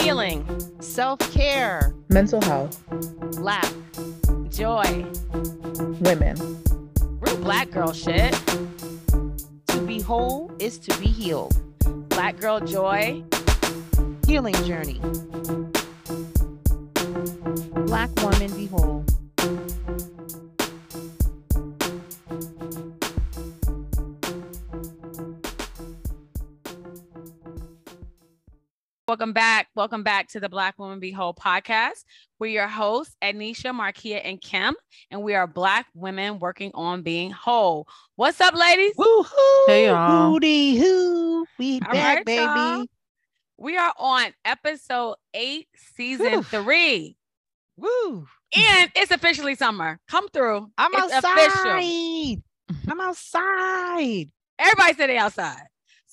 healing, self care, mental health, black, joy, women, real black girl shit. To be whole is to be healed. Black girl joy, healing journey. Black woman be whole. Welcome back. Welcome back to the Black Woman Be Whole podcast. We're your hosts, Ednesha, Marquia, and Kim, and we are Black women working on being whole. What's up, ladies? Woohoo! Hey, y'all. Hooty hoo. We All back, right, baby. y'all. We are on episode eight, season Whew. three, Woo. and it's officially summer. Come through. I'm It's outside. official. I'm outside. Everybody said they outside.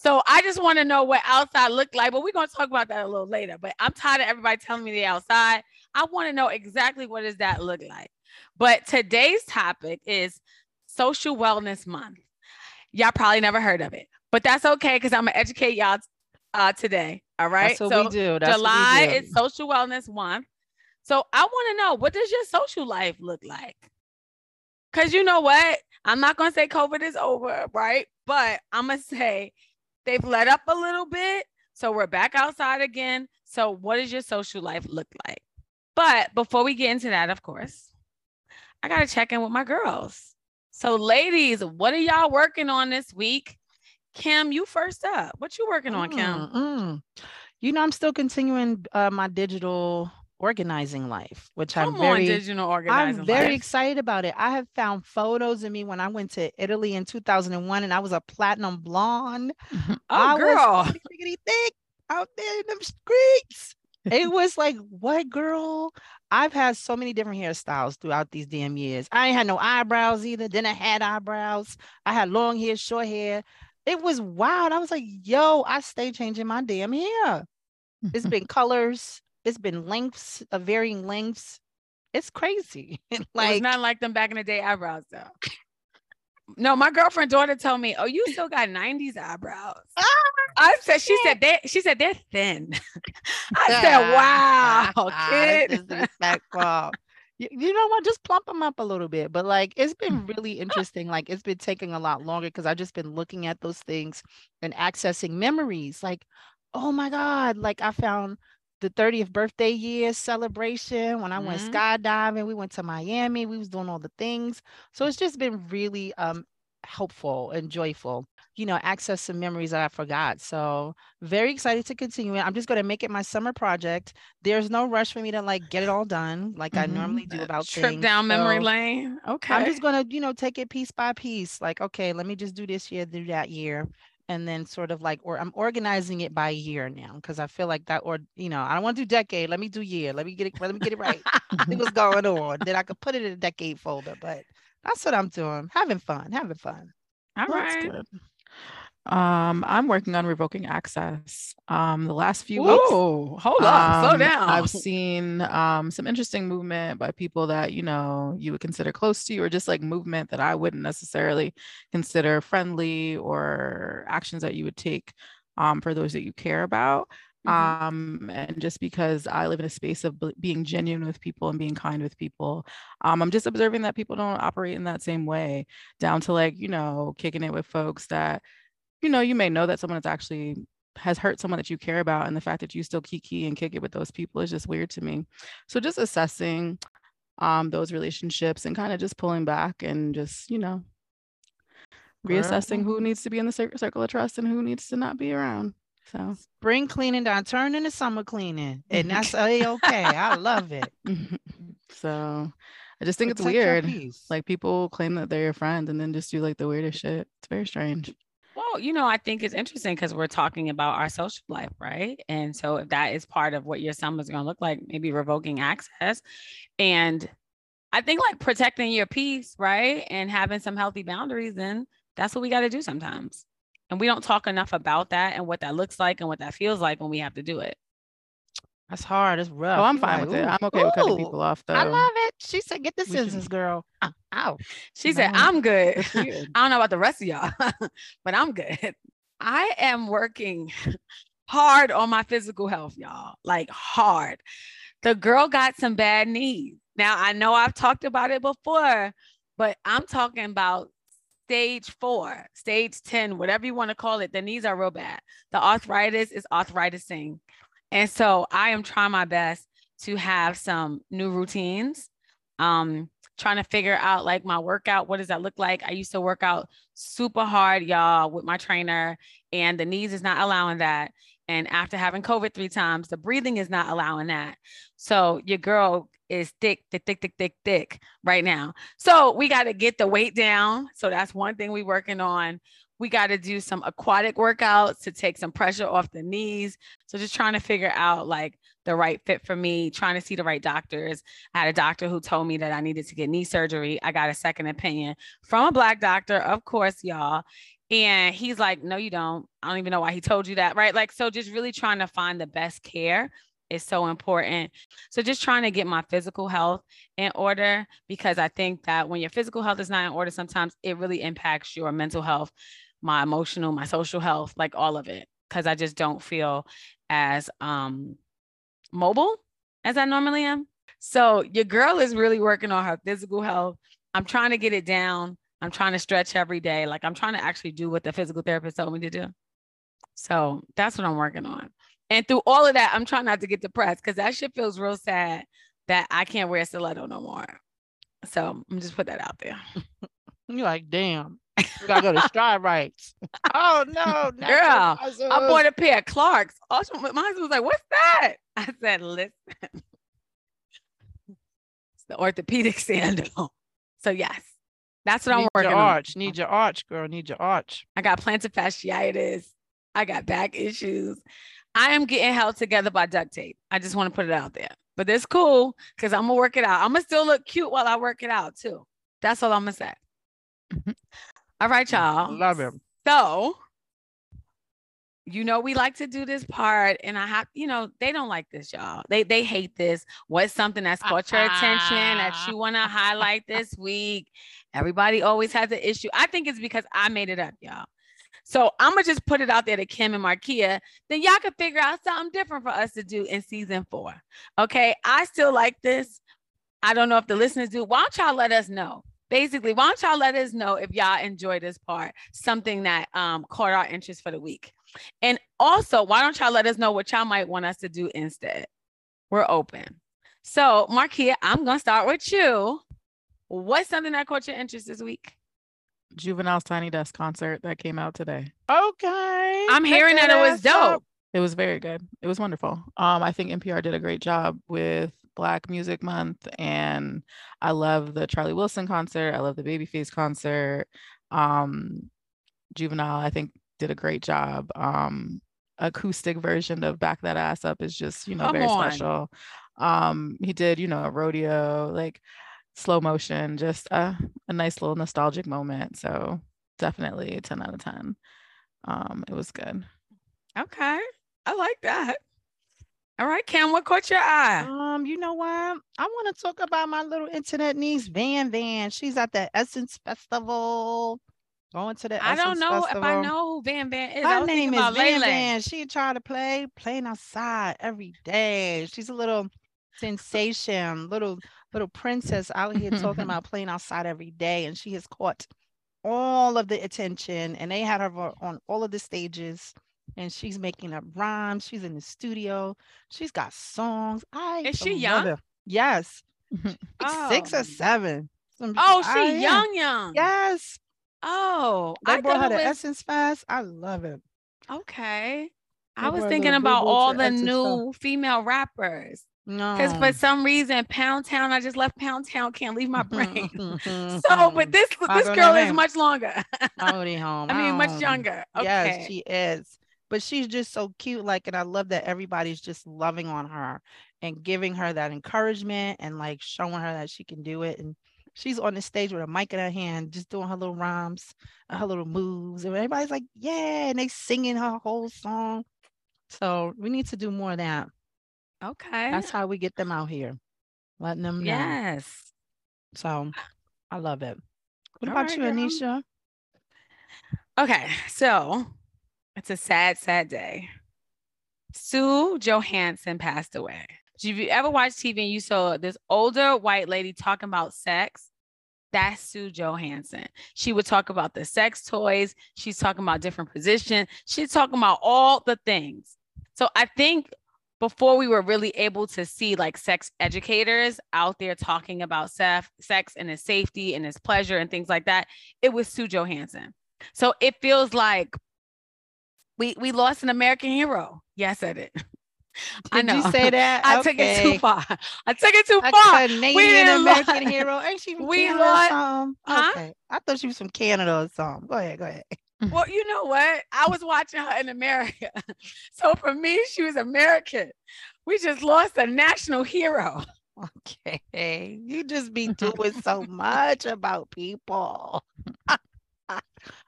So I just want to know what outside looked like, but we're gonna talk about that a little later. But I'm tired of everybody telling me the outside. I want to know exactly what does that look like. But today's topic is social wellness month. Y'all probably never heard of it, but that's okay because I'm gonna educate y'all uh, today. All right. That's what so we do. That's July we do. is social wellness month. So I want to know what does your social life look like? Cause you know what? I'm not gonna say COVID is over, right? But I'm gonna say they've let up a little bit. So we're back outside again. So what does your social life look like? But before we get into that, of course, I gotta check in with my girls. So, ladies, what are y'all working on this week? Kim, you first up. What you working on, Kim? Mm, mm. You know, I'm still continuing uh, my digital organizing life, which Come I'm very digital organizing. I'm very life. excited about it. I have found photos of me when I went to Italy in 2001 and I was a platinum blonde. Mm-hmm. Oh, I girl. was thick out there in them streets. it was like, what girl? I've had so many different hairstyles throughout these damn years. I ain't had no eyebrows either. Then I had eyebrows. I had long hair, short hair. It was wild. I was like, yo, I stay changing my damn hair. It's been colors, it's been lengths of varying lengths. It's crazy. Like, like it's not like them back in the day eyebrows though. No, my girlfriend daughter told me, "Oh, you still got '90s eyebrows." Ah, I said, "She said they, she said they're thin." I said, ah, ah, "Wow, That's kid." disrespectful. You, you know what? Just plump them up a little bit. But like, it's been really interesting. Like, it's been taking a lot longer because I've just been looking at those things and accessing memories. Like, oh my God! Like, I found the 30th birthday year celebration when I went Mhm. skydiving. We went to Miami. We was doing all the things. So it's just been really um helpful and joyful. You know, access some memories that I forgot. So very excited to continue it. I'm just going to make it my summer project. There's no rush for me to like get it all done like I Mhm. normally do about Trip things. down memory So lane. Okay. I'm just going to, you know, take it piece by piece. Like, okay, let me just do this year, do that year. And then sort of like, or I'm organizing it by year now because I feel like that, or, you know, I don't want to do decade. Let me do year. Let me get it, let me get it right. See what's going on. Then I could put it in a decade folder. But that's what I'm doing. Having fun, having fun. All Well, right. Um, I'm working on revoking access. Um, the last few weeks, Whoa, hold on, slow um, down. I've seen um some interesting movement by people that you know you would consider close to you, or just like movement that I wouldn't necessarily consider friendly, or actions that you would take um for those that you care about. Mhm. Um, and just because I live in a space of b- being genuine with people and being kind with people, um, I'm just observing that people don't operate in that same way, down to like, you know, kicking it with folks that, you know, you may know that someone that's actually has hurt someone that you care about, and the fact that you still kiki and kick it with those people is just weird to me. So just assessing um those relationships and kind of just pulling back and just, you know, reassessing who needs to be in the circle of trust and who needs to not be around. So Spring cleaning down, turn into summer cleaning. And that's a okay. I love it. so I just think it's your weird. Like people claim that they're your friend and then just do like the weirdest shit. It's very strange. Well, you know, I think it's interesting because we're talking about our social life, right? And so if that is part of what your summer is going to look like, maybe revoking access. And I think like protecting your peace, right? And having some healthy boundaries, then that's what we got to do sometimes. And we don't talk enough about that and what that looks like and what that feels like when we have to do it. That's hard. It's rough. Oh, I'm fine like, with it. I'm okay with cutting people off though. I love it. She said, get the scissors, girl. Ah, Ow. She said, I'm good. I don't know about the rest of y'all, but I'm good. I am working hard on my physical health, y'all. Like hard. The girl got some bad knees. Now I know I've talked about it before, but I'm talking about stage four, stage 10, whatever you want to call it. The knees are real bad. The arthritis is arthritising. And so I am trying my best to have some new routines. Um, trying to figure out like my workout. What does that look like? I used to work out super hard, y'all, with my trainer, and the knees is not allowing that. And after having COVID three times, the breathing is not allowing that. So your girl is thick, thick, thick, thick, thick, thick right now. So we got to get the weight down. So that's one thing we're working on. We got to do some aquatic workouts to take some pressure off the knees. So just trying to figure out like the right fit for me, trying to see the right doctors. I had a doctor who told me that I needed to get knee surgery. I got a second opinion from a black doctor, of course, y'all. And he's like, No, you don't. I don't even know why he told you that. Right. Like, so just really trying to find the best care is so important. So just trying to get my physical health in order because I think that when your physical health is not in order, sometimes it really impacts your mental health, my emotional, my social health, like all of it. Cause I just don't feel as um mobile as I normally am. So your girl is really working on her physical health. I'm trying to get it down. I'm trying to stretch every day. Like I'm trying to actually do what the physical therapist told me to do. So that's what I'm working on. And through all of that, I'm trying not to get depressed because that shit feels real sad that I can't wear stiletto no more. So I'm just put that out there. You're like, damn. You gotta go to Stride Rites. oh no, girl! I bought a pair of Clarks. Oh, also, my husband was like, "What's that?" I said, "Listen, it's the orthopedic sandal." So yes, that's what Need I'm working your on. arch. Need your arch, girl. Need your arch. I got plantar fasciitis. I got back issues. I am getting held together by duct tape. I just want to put it out there. But it's cool because I'm gonna work it out. I'm gonna still look cute while I work it out too. That's all I'm gonna say. Mm-hmm. All right, y'all. Love him. So, you know, we like to do this part, and I have, you know, they don't like this, y'all. They they hate this. What's something that's ah, caught your attention that ah. you want to highlight this week? Everybody always has an issue. I think it's because I made it up, y'all. So I'm gonna just put it out there to Kim and Marquia. Then y'all can figure out something different for us to do in season four. Okay. I still like this. I don't know if the listeners do. Why don't y'all let us know? Basically, why don't y'all let us know if y'all enjoy this part, something that um, caught our interest for the week. And also, why don't y'all let us know what y'all might want us to do instead? We're open. So, Marquia, I'm gonna start with you. What's something that caught your interest this week? Juvenile's Tiny Desk concert that came out today. Okay. I'm hearing that it was ass up. dope. It was very good. It was wonderful. Um, I think NPR did a great job with Black Music Month, and I love the Charlie Wilson concert. I love the Babyface concert. Um, Juvenile, I think, did a great job. Um, acoustic version of Back That Ass Up is just, you know, Come very on. special. Um, he did, you know, a rodeo, like slow motion, just a, a nice little nostalgic moment. So definitely 10 out of 10. Um, it was good. Okay. I like that. All right, Cam, what caught your eye? Um, you know what? I want to talk about my little internet niece, Van Van. She's at the Essence Festival. Going to the I don't Essence know if I know who Van Van is. Her name is Van Lele. Van. She tried to play playing outside every day. She's a little sensation, little little princess out here talking about playing outside every day, and she has caught all of the attention. And they had her on all of the stages, and she's making up rhymes. She's in the studio. She's got songs. I Is she young? her. Yes, oh. oh, like six Oh. or seven. Some- Oh, she I am. young, young. Yes, Oh, they I brought her to was Essence Fest. I love it. okay. They I was thinking about all the Essence new female rappers. No, Because for some reason, Pound Town, I just left Pound Town, can't leave my brain. so, but this this girl is much longer. Already home. I mean, much um, younger. Okay. Yes, she is. But she's just so cute. Like, and I love that everybody's just loving on her and giving her that encouragement and like showing her that she can do it. And she's on the stage with a mic in her hand, just doing her little rhymes, her little moves. And everybody's like, yeah, and they singing her whole song. So we need to do more of that. okay. That's how we get them out here, letting them know. yes. So I love it. What All about right, you, girl. Ednesha? Okay. So it's a sad, sad day. Sue Johanson passed away. If you ever watched TV and you saw this older white lady talking about sex, that's Sue Johanson. She would talk about the sex toys. She's talking about different positions. She's talking about all the things. So I think before we were really able to see like sex educators out there talking about sex, sex and its safety and its pleasure and things like that, it was Sue Johanson. So it feels like we we lost an American hero. Yes, I did. I Did know. you say that? I took it too far. I took it too A far. Canadian didn't American lo- hero. Ain't she from we Canada or lost- something? Huh? Okay. I thought she was from Canada or something. Go ahead, go ahead. Well, you know what? I was watching her in America. So for me, she was American. We just lost a national hero. Okay. You just be doing so much about people.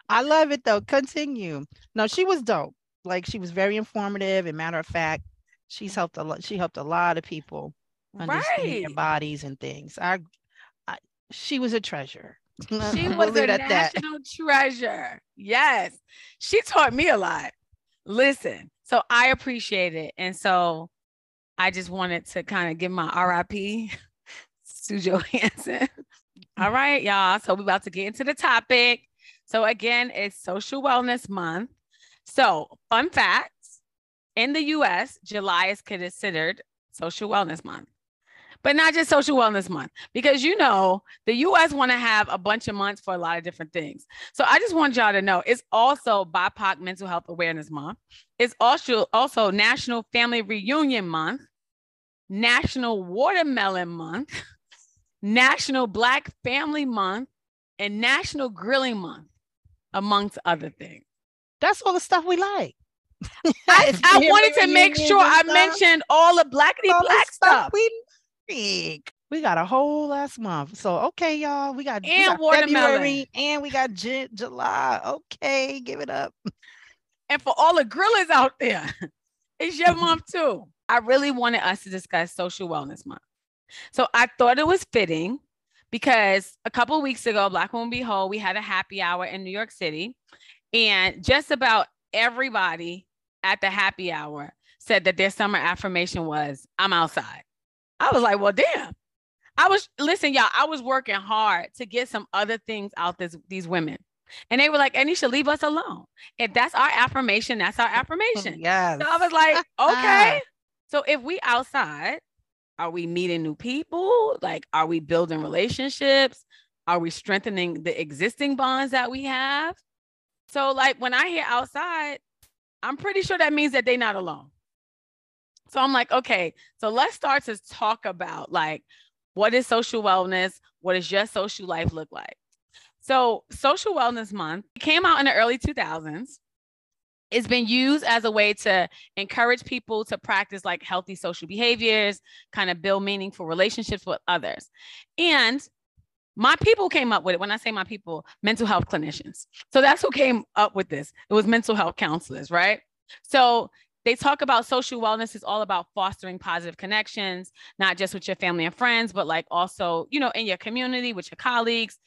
I love it though. Continue. No, she was dope. Like she was very informative and matter of fact, she's helped a lot. She helped a lot of people understand their Right. bodies and things. I, I she was a treasure. She was a at that. national treasure. Yes. She taught me a lot. Listen, so I appreciate it. And so I just wanted to kind of give my RIP to Johanson. All right, y'all. So we're about to get into the topic. So again, it's social wellness month. So fun facts in the US, July is considered social wellness month. But not just social wellness month, because you know the US want to have a bunch of months for a lot of different things. So I just want y'all to know it's also BIPOC Mental Health Awareness Month. It's also also National Family Reunion Month, National Watermelon Month, National Black Family Month, and National Grilling Month, amongst other things. That's all the stuff we like. I, I wanted to make sure I stuff. mentioned all the blackity all the black stuff. we like. We got a whole last month. So okay, y'all. We got, we And got watermelon. February and we got Ju- July. Okay, give it up. And for all the grillers out there, it's your month too. I really wanted us to discuss social wellness month. So I thought it was fitting because a couple of weeks ago, Black Woman Be Whole, we had a happy hour in New York City. And just about everybody at the happy hour said that their summer affirmation was, I'm outside. I was like, well, damn. I was, listen, y'all, I was working hard to get some other things out this, these women. And they were like, Ednesha, leave us alone. If that's our affirmation, that's our affirmation. Yes. So I was like, okay. So if we outside, are we meeting new people? Like, are we building relationships? Are we strengthening the existing bonds that we have? So, like, when I hear outside, I'm pretty sure that means that they're not alone. So I'm like, okay, so let's start to talk about like what is social wellness? What does your social life look like? So, Social Wellness Month came out in the early 2000s. It's been used as a way to encourage people to practice like healthy social behaviors, kind of build meaningful relationships with others. And my people came up with it. When I say my people, mental health clinicians. So that's who came up with this. It was mental health counselors, right? So they talk about social wellness is all about fostering positive connections, not just with your family and friends, but like also, you know, in your community with your colleagues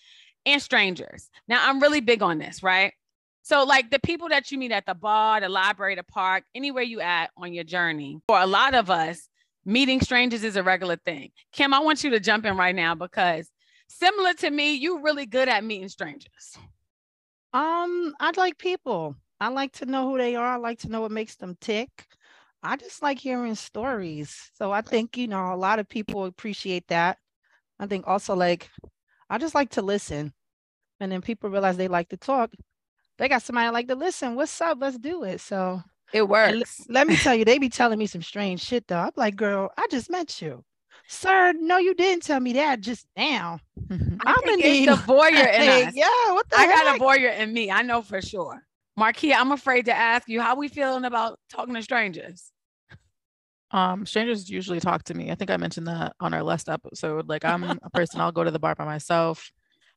and strangers. Now, I'm really big on this, right? So, like the people that you meet at the bar, the library, the park, anywhere you at on your journey, for a lot of us, meeting strangers is a regular thing. Kim, I want you to jump in right now because similar to me, you're really good at meeting strangers. Um, I like people. I like to know who they are. I like to know what makes them tick. I just like hearing stories. So I think, you know, a lot of people appreciate that. I think also like I just like to listen. And then people realize they like to talk. They got somebody like to listen. What's up? Let's do it. So It and l- works. let me tell you, they be telling me some strange shit though. I'm like, girl, I just met you. Sir, no, you didn't tell me that just now. I I'm think gonna it's need the voyeur in like, us. yeah, what the I got a heck? voyeur in me. I know for sure. Marquia, I'm afraid to ask you how we feeling about talking to strangers. Um, strangers usually talk to me. I think I mentioned that on our last episode. Like I'm a person, I'll go to the bar by myself.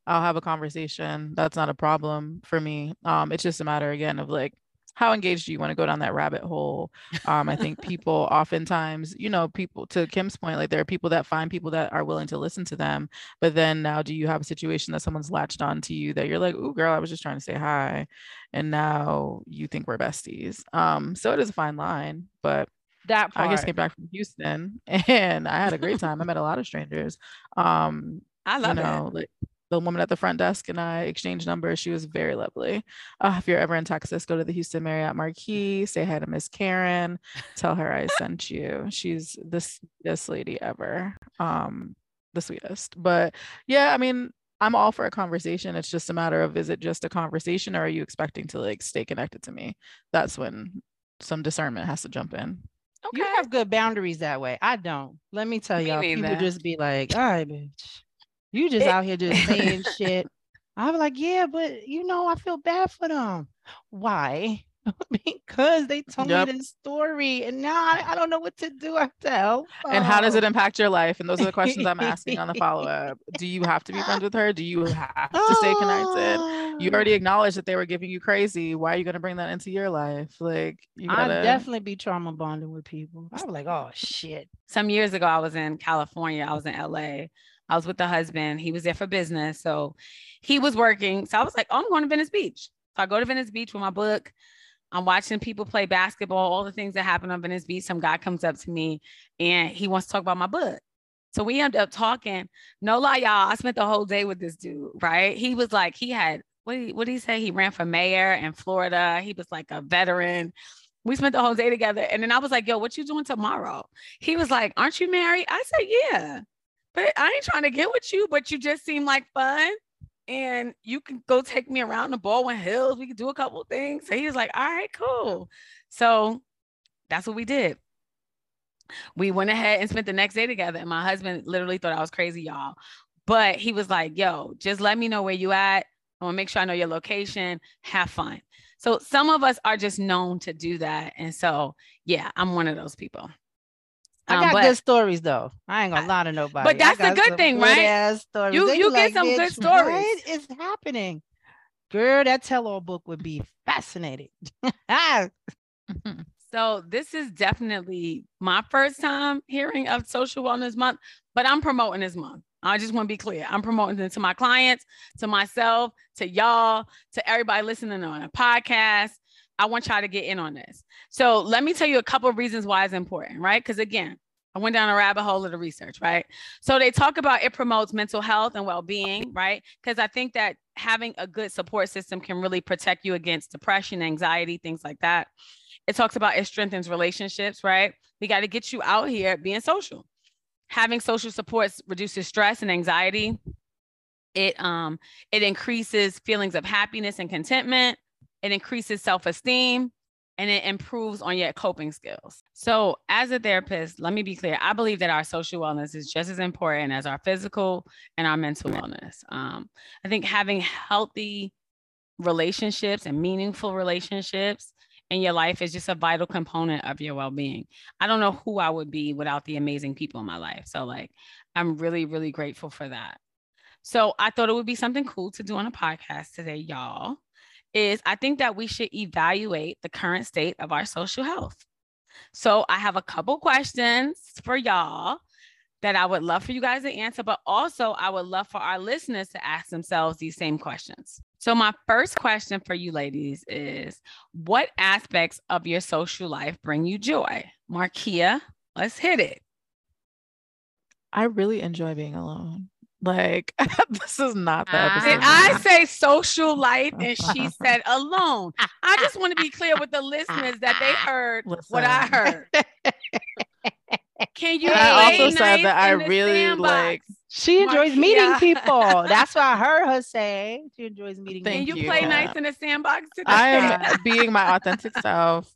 I'll have a conversation. That's not a problem for me. Um, it's just a matter again of like how engaged do you want to go down that rabbit hole um i think people oftentimes you know people to kim's point like there are people that find people that are willing to listen to them but then now do you have a situation that someone's latched on to you that you're like oh girl i was just trying to say hi and now you think we're besties um so it is a fine line but that part. i just came back from houston and i had a great time i met a lot of strangers um I love you know, it. like the woman at the front desk and I exchanged numbers. She was very lovely. Uh, if you're ever in Texas, go to the Houston Marriott Marquis, say hi to Miss Karen, tell her I sent you. She's the sweetest lady ever. Um, the sweetest. But yeah, I mean, I'm all for a conversation. It's just a matter of is it just a conversation or are you expecting to like stay connected to me? That's when some discernment has to jump in. Okay. You have good boundaries that way. I don't. Let me tell Me y'all, people neither. just be like, all right, bitch. You just It- out here just saying shit. I'm like, yeah, but you know, I feel bad for them. Why? because they told Yep. me this story and now I, I don't know what to do. I have to help. And how does it impact your life? And those are the questions I'm asking on the follow up. Do you have to be friends with her? Do you have to stay connected? You oh. already acknowledged that they were giving you crazy. Why are you going to bring that into your life? Like, you I'd gotta. definitely be trauma bonding with people. I was like, oh shit. some years ago, I was in California. I was in LA. I was with the husband. He was there for business. So he was working. So I was like, oh, I'm going to Venice Beach. So I go to Venice Beach with my book. I'm watching people play basketball, all the things that happen on Venice Beach. Some guy comes up to me and he wants to talk about my book. So we end up talking. No lie, y'all. I spent the whole day with this dude, right? He was like, he had, what did he, what did he say? He ran for mayor in Florida. He was like a veteran. We spent the whole day together. And then I was like, yo, what you doing tomorrow? He was like, aren't you married? I said, yeah. But I ain't trying to get with you, but you just seem like fun. And you can go take me around the Baldwin Hills. We could do a couple things. So he was like, all right, cool. So that's what we did. We went ahead and spent the next day together. And my husband literally thought I was crazy, y'all. But he was like, yo, just let me know where you at. I want to make sure I know your location. Have fun. So some of us are just known to do that. And so, yeah, I'm one of those people. I Um, got but- good stories though. I ain't gonna lie to nobody. But that's the good thing, right? stories. You- They you get some good stories." What is happening? Girl, that tell-all book would be fascinating. So this is definitely my first time hearing of Social Wellness Month, but I'm promoting this month. I just want to be clear. I'm promoting it to my clients, to myself, to y'all, to everybody listening on a podcast. I want y'all to get in on this. So let me tell you a couple of reasons why it's important, right? Because again, I went down a rabbit hole of the research, right? So they talk about it promotes mental health and well-being, right? Because I think that having a good support system can really protect you against depression, anxiety, things like that. It talks about it strengthens relationships, right? We got to get you out here being social. Having social supports reduces stress and anxiety. It um it increases feelings of happiness and contentment. It increases self-esteem and it improves on your coping skills. So, as a therapist, let me be clear. I believe that our social wellness is just as important as our physical and our mental wellness. Um, I think having healthy relationships and meaningful relationships in your life is just a vital component of your well-being. I don't know who I would be without the amazing people in my life. So like I'm really really grateful for that. So I thought it would be something cool to do on a podcast today, y'all. Is I think that we should evaluate the current state of our social health. So I have a couple questions for y'all that I would love for you guys to answer, but also I would love for our listeners to ask themselves these same questions. So, my first question for you ladies is What aspects of your social life bring you joy? Marquia, let's hit it. I really enjoy being alone. Like, this is not the episode. Did I say social life and she said alone? I just want to be clear with the listeners that they heard what I heard. Can you I play also said that I really like. She enjoys meeting people. That's what I heard her say. She enjoys meeting Can Thank you you, play Kat. nice in the sandbox today? I'm being my authentic self.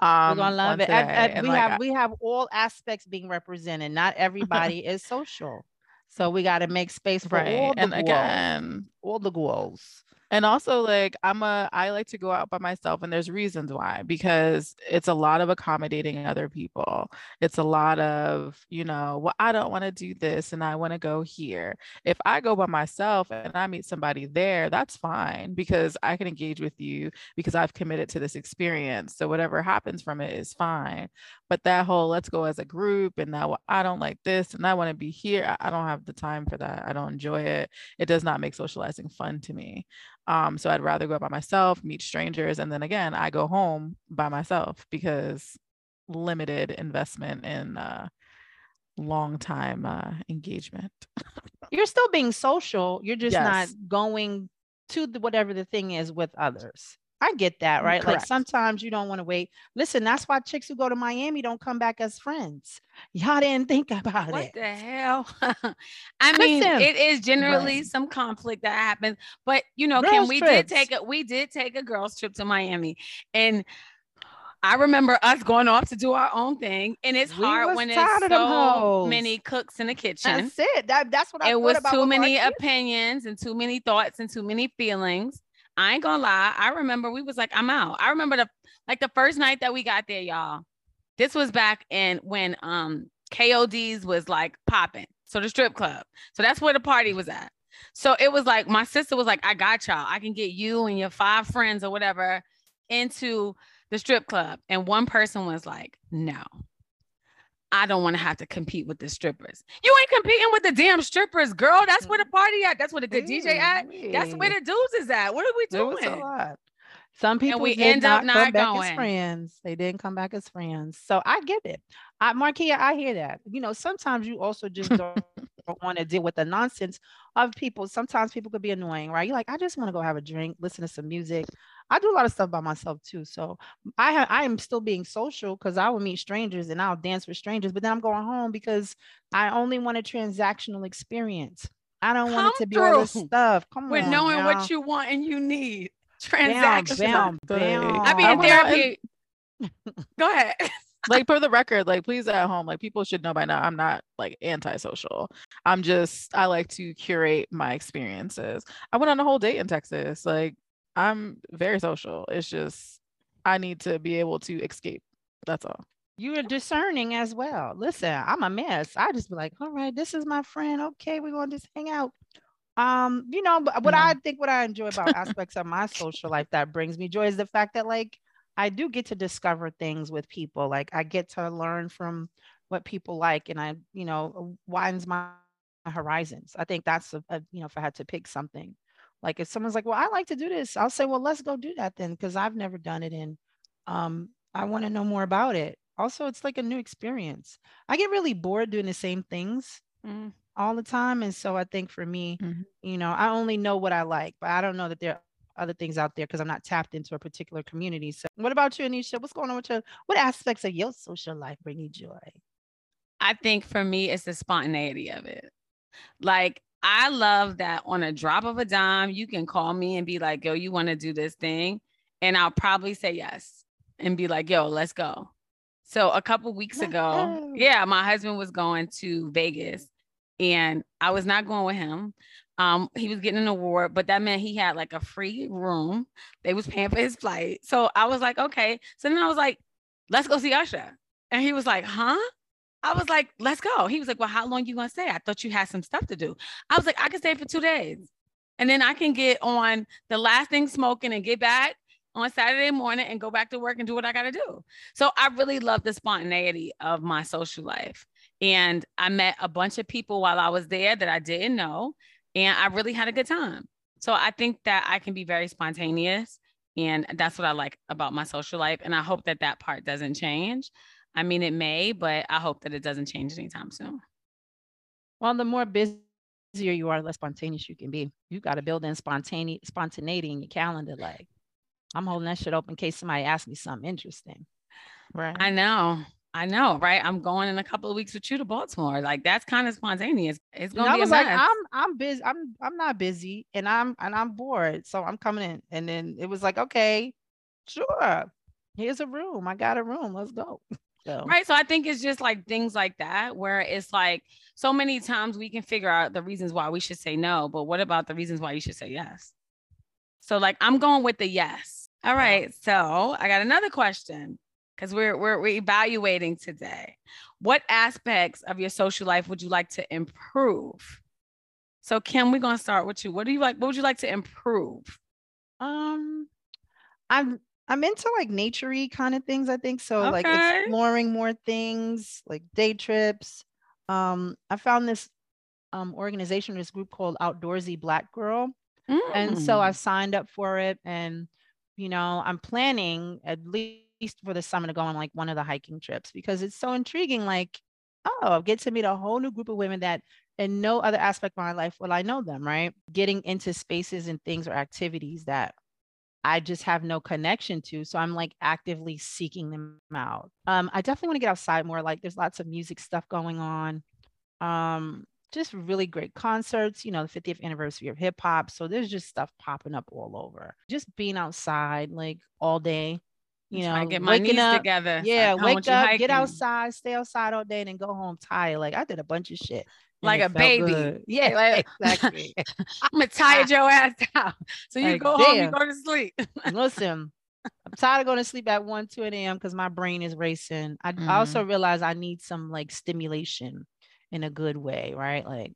Um, We're gonna love it. And- today, and and, we like, have I- we have all aspects being represented. Not everybody is social. So we got to make space for all right. the And goals. again, all the goals. And also like I'm a I like to go out by myself and there's reasons why because it's a lot of accommodating other people. It's a lot of, you know, well I don't want to do this and I want to go here. If I go by myself and I meet somebody there, that's fine because I can engage with you because I've committed to this experience. So whatever happens from it is fine. But that whole let's go as a group and now I don't like this and I want to be here, I don't have the time for that. I don't enjoy it. It does not make socializing fun to me. Um, so I'd rather go by myself, meet strangers, and then again, I go home by myself because limited investment in uh, long time uh, engagement. You're still being social. You're just Yes. not going to the, whatever the thing is with others. I get that, mm, right? Like sometimes you don't want to wait. Listen, that's why chicks who go to Miami don't come back as friends. Y'all didn't think about What it. What the hell? I mean, Listen. it is generally Right. some conflict that happens, but you know, Kim, we trips. did take a we did take a girls trip to Miami, and I remember us going off to do our own thing, and it's We hard when tired there's of them so many cooks in the kitchen. That's it. That, that's what I it thought was about too many opinions and too many thoughts and too many feelings. I ain't gonna lie. I remember we was like, I'm out. I remember the like the first night that we got there, y'all. This was back in when um KOD's was like popping. So the strip club. So that's where the party was at. So it was like my sister was like, I got y'all. I can get you and your five friends or whatever into the strip club. And one person was like, no. I don't want to have to compete with the strippers. You ain't competing with the damn strippers, girl. That's where the mm. party at. That's where the good DJ at. That's where the dudes is at. What are we There was a doing? lot. Some people we did end up not come not back as going. friends. They didn't come back as friends. So I get it. I Marquia, I hear that. You know, sometimes you also just don't want to deal with the nonsense of people. Sometimes people could be annoying, right? You're like, I just want to go have a drink, listen to some music. I do a lot of stuff by myself too. So I ha- I am still being social because I will meet strangers and I'll dance with strangers, but then I'm going home because I only want a transactional experience. I don't want it to be all this stuff. Come on. With on. knowing now. what you want and you need. Bam, Transactions. bam, bam. I be I in went out and- therapy. Go ahead. like for the record, like please at home, like people should know by now, I'm not like antisocial. I'm just I like to curate my experiences. I went on a whole date in Texas. Like I'm very social. It's just I need to be able to escape. That's all. you are discerning as well. Listen, I'm a mess. I just be like, all right, this is my friend. Okay, we're gonna just hang out. Um, you know, but what No. I think what I enjoy about aspects of my social life that brings me joy is the fact that like I do get to discover things with people. Like I get to learn from what people like, and I, you know, widens my horizons. I think that's a, a you know, if I had to pick something, like if someone's like, well, I like to do this, I'll say, well, let's go do that then, because I've never done it, and um, I want to know more about it. Also, it's like a new experience. I get really bored doing the same things Mm. all the time. And so I think for me, Mhm. you know, I only know what I like, but I don't know that there are other things out there because I'm not tapped into a particular community. So what about you, Ednesha? What's going on with you? what aspects of your social life bring you joy? I think for me, it's the spontaneity of it. Like, I love that on a drop of a dime, you can call me and be like, yo, you want to do this thing? And I'll probably say yes and be like, yo, let's go. So a couple weeks ago, yeah, my husband was going to Vegas and I was not going with him. Um, he was getting an award, but that meant he had like a free room. They was paying for his flight. So I was like, okay. So then I was like, let's go see Usher. And he was like, huh? I was like, let's go. He was like, well, how long you gonna stay? I thought you had some stuff to do. I was like, I can stay for two days. And then I can get on the last thing smoking and get back on Saturday morning and go back to work and do what I gotta do. So I really love the spontaneity of my social life. And I met a bunch of people while I was there that I didn't know. And I really had a good time. So I think that I can be very spontaneous. And that's what I like about my social life. And I hope that that part doesn't change. I mean, it may, but I hope that it doesn't change anytime soon. Well, the more busier you are, the less spontaneous you can be. You got to build in spontaneity, spontaneity in your calendar. Like, I'm holding that shit open in case somebody asks me something interesting. Right. I know. I know, right? I'm going in a couple of weeks with you to Baltimore. Like that's kind of spontaneous. It's gonna I be a was like. I'm I'm busy. I'm I'm not busy, and I'm and I'm bored, so I'm coming in. And then it was like, okay, sure. Here's a room. I got a room. Let's go. So Right. So I think it's just like things like that where it's like so many times we can figure out the reasons why we should say no, but what about the reasons why you should say yes? So like I'm going with the yes. All right. So I got another question because we're, we're we're evaluating today. What aspects of your social life would you like to improve? So Kim, we're gonna start with you. What do you like? What would you like to improve? Um, I'm I'm into like naturey kind of things. I think so, like exploring more things, like day trips. Um, I found this um organization, this group called Outdoorsy Black Girl, and so I Mm. signed up for it, and you know, I'm planning at least for the summer to go on like one of the hiking trips because it's so intriguing. Like, oh, get to meet a whole new group of women that in no other aspect of my life will I know them, right? Getting into spaces and things or activities that I just have no connection to. So I'm like actively seeking them out. Um, I definitely want to get outside more. Like there's lots of music stuff going on. Um, just really great concerts, you know, the 50th anniversary of hip hop. So there's just stuff popping up all over. Just being outside like all day, you know, get my waking knees up. together. Yeah, wake up, hiking. get outside, stay outside all day, and then go home tired. Like I did a bunch of shit. Like a baby. good. Yeah, Like- exactly. I'm gonna tire your ass out. So you Like, go home, you go to sleep. Listen, I'm tired of going to sleep at 1, 2 a.m. because my brain is racing. I, I also realize I need some like stimulation in a good way, right? Like,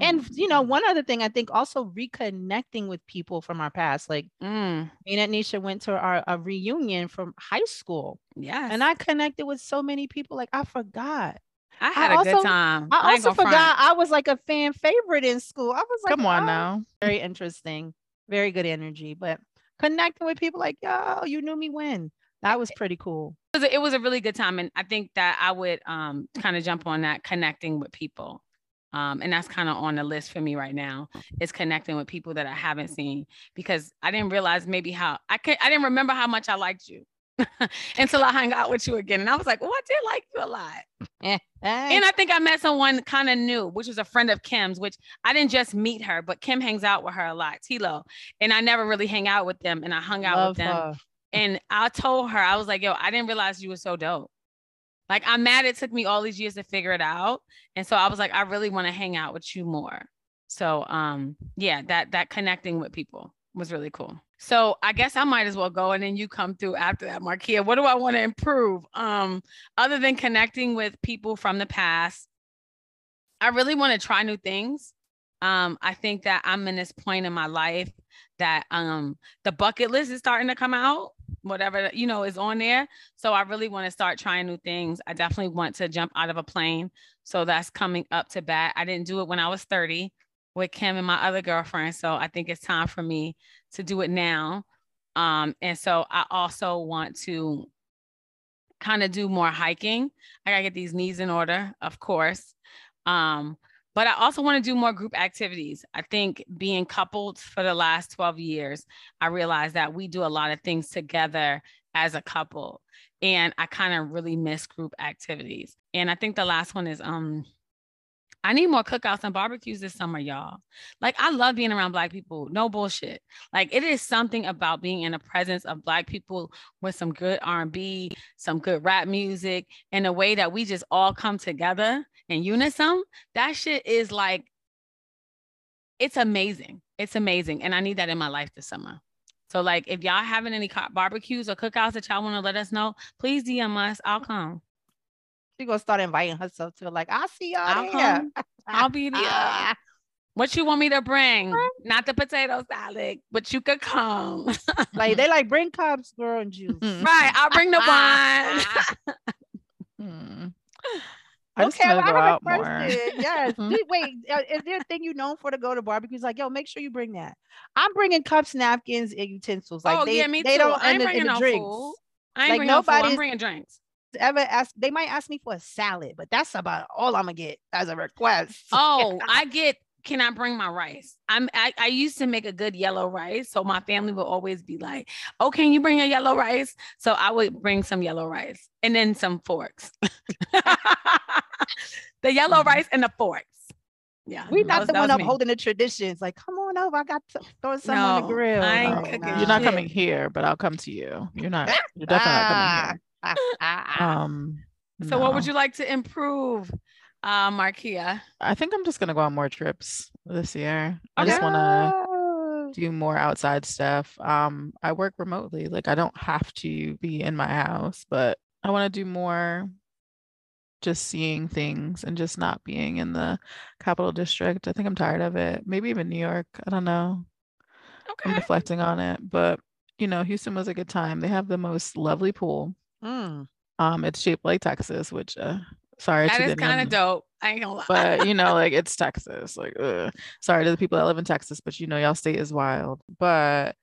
and you know, one other thing I think also reconnecting with people from our past. Like Mm, me and Nisha went to our a reunion from high school, Yeah, and I connected with so many people. Like I forgot. I had a also- good time. I ain't also forgot front. I was like a fan favorite in school. I was like, Come on "Oh, now. very interesting, very good energy. But connecting with people like, yo, you knew me when. That was pretty cool. It was, a, it was a really good time, and I think that I would um kind of jump on that connecting with people. Um, and that's kind of on the list for me right now is connecting with people that I haven't seen because I didn't realize maybe how I could I didn't remember how much I liked you until I hung out with you again. And I was like, well, I did like you a lot. Eh. And I think I met someone kind of new, which was a friend of Kim's, which I didn't just meet her, but Kim hangs out with her a lot, Tilo. And I never really hang out with them. And I hung out Love with them. her. And I told her, I was like, yo, I didn't realize you were so dope. Like I'm mad it took me all these years to figure it out. And so I was like, I really want to hang out with you more. So um yeah, that that connecting with people was really cool. So I guess I might as well go and then you come through after that, Marquia. What do I want to improve? Um, other than connecting with people from the past, I really want to try new things. Um, I think that I'm in this point in my life that um the bucket list is starting to come out, whatever you know is on there. So I really want to start trying new things. I definitely want to jump out of a plane. So that's coming up to bat. I didn't do it when I was 30 with Kim and my other girlfriend. So I think it's time for me to do it now. Um, and so I also want to kind of do more hiking. I gotta get these knees in order, of course. Um, but I also want to do more group activities. I think being coupled for the last 12 years, I realized that we do a lot of things together as a couple. And I kind of really miss group activities. And I think the last one is um I need more cookouts and barbecues this summer, y'all. Like I love being around black people. No bullshit. Like it is something about being in the presence of black people with some good R&B, some good rap music, in a way that we just all come together in unison. That shit is like it's amazing. It's amazing. And I need that in my life this summer. So like if y'all having any barbecues or cookouts that y'all want to let us know, please DM us. I'll come. She gonna start inviting herself to like, I'll see y'all I'll there. come. I'll be there. What you want me to bring? Not the potato salad, but you could come. like they like bring cups, girl, and juice. right. I'll bring the wine. Hmm. I just okay, want well, to I have out a more. question. Yes. Mhm. Wait, uh, is there a thing you known for to go to barbecues? Like, yo, make sure you bring that. I'm bringing cups, napkins, and utensils. Like, oh they, yeah, me they too. don't I ain't bringing and the no drinks. food. I ain't Like, bringing no food. I'm bringing drinks. Ever ask? They might ask me for a salad, but that's about all I'm gonna get as a request. Oh, I get. Can I bring my rice? I'm. I, I used to make a good yellow rice, so my family would always be like, "Oh, can you bring a yellow rice?" So I would bring some yellow rice and then some forks. the yellow Mhm. rice and the forks. Yeah, we that not was- the one was me. upholding the traditions. Like, come on over. I got to throw some on the grill. I ain't Like, cooking nah. You're not coming here, but I'll come to you. You're not. You're definitely not coming here. Um. So, what would you like to improve, uh, Marquia? I think I'm just gonna go on more trips this year. I just want to do more outside stuff. Um, I work remotely. Like I don't have to be in my house, but I want to do more just seeing things and just not being in the capital district. I think I'm tired of it. Maybe even New York. I don't know. Okay. I'm reflecting on it, but you know, Houston was a good time. They have the most lovely pool. Mm. Um, it's shaped like Texas, which uh, sorry That is kind of dope. I ain't gonna lie. but you know, like it's Texas. Like, ugh. sorry to the people that live in Texas, but you know, y'all state is wild. But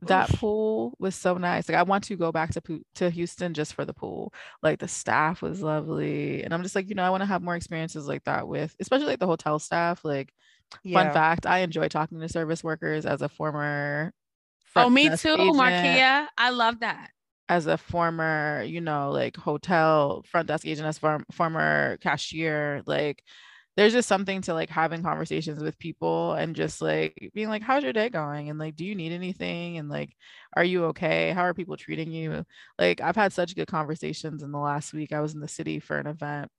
that Oof. pool was so nice. Like, I want to go back to to Houston just for the pool. Like, the staff was lovely, and I'm just like, you know, I want to have more experiences like that with, especially like the hotel staff. Like, Yeah. fun fact, I enjoy talking to service workers as a former. oh, me too, agent, Marquia. I love that. As a former, you know, like hotel front desk agent, as form, former cashier, like there's just something to like having conversations with people and just like being like how's your day going? and like do you need anything? and like are you okay? How are people treating you? Like i've had such good conversations in the last week. I was in the city for an event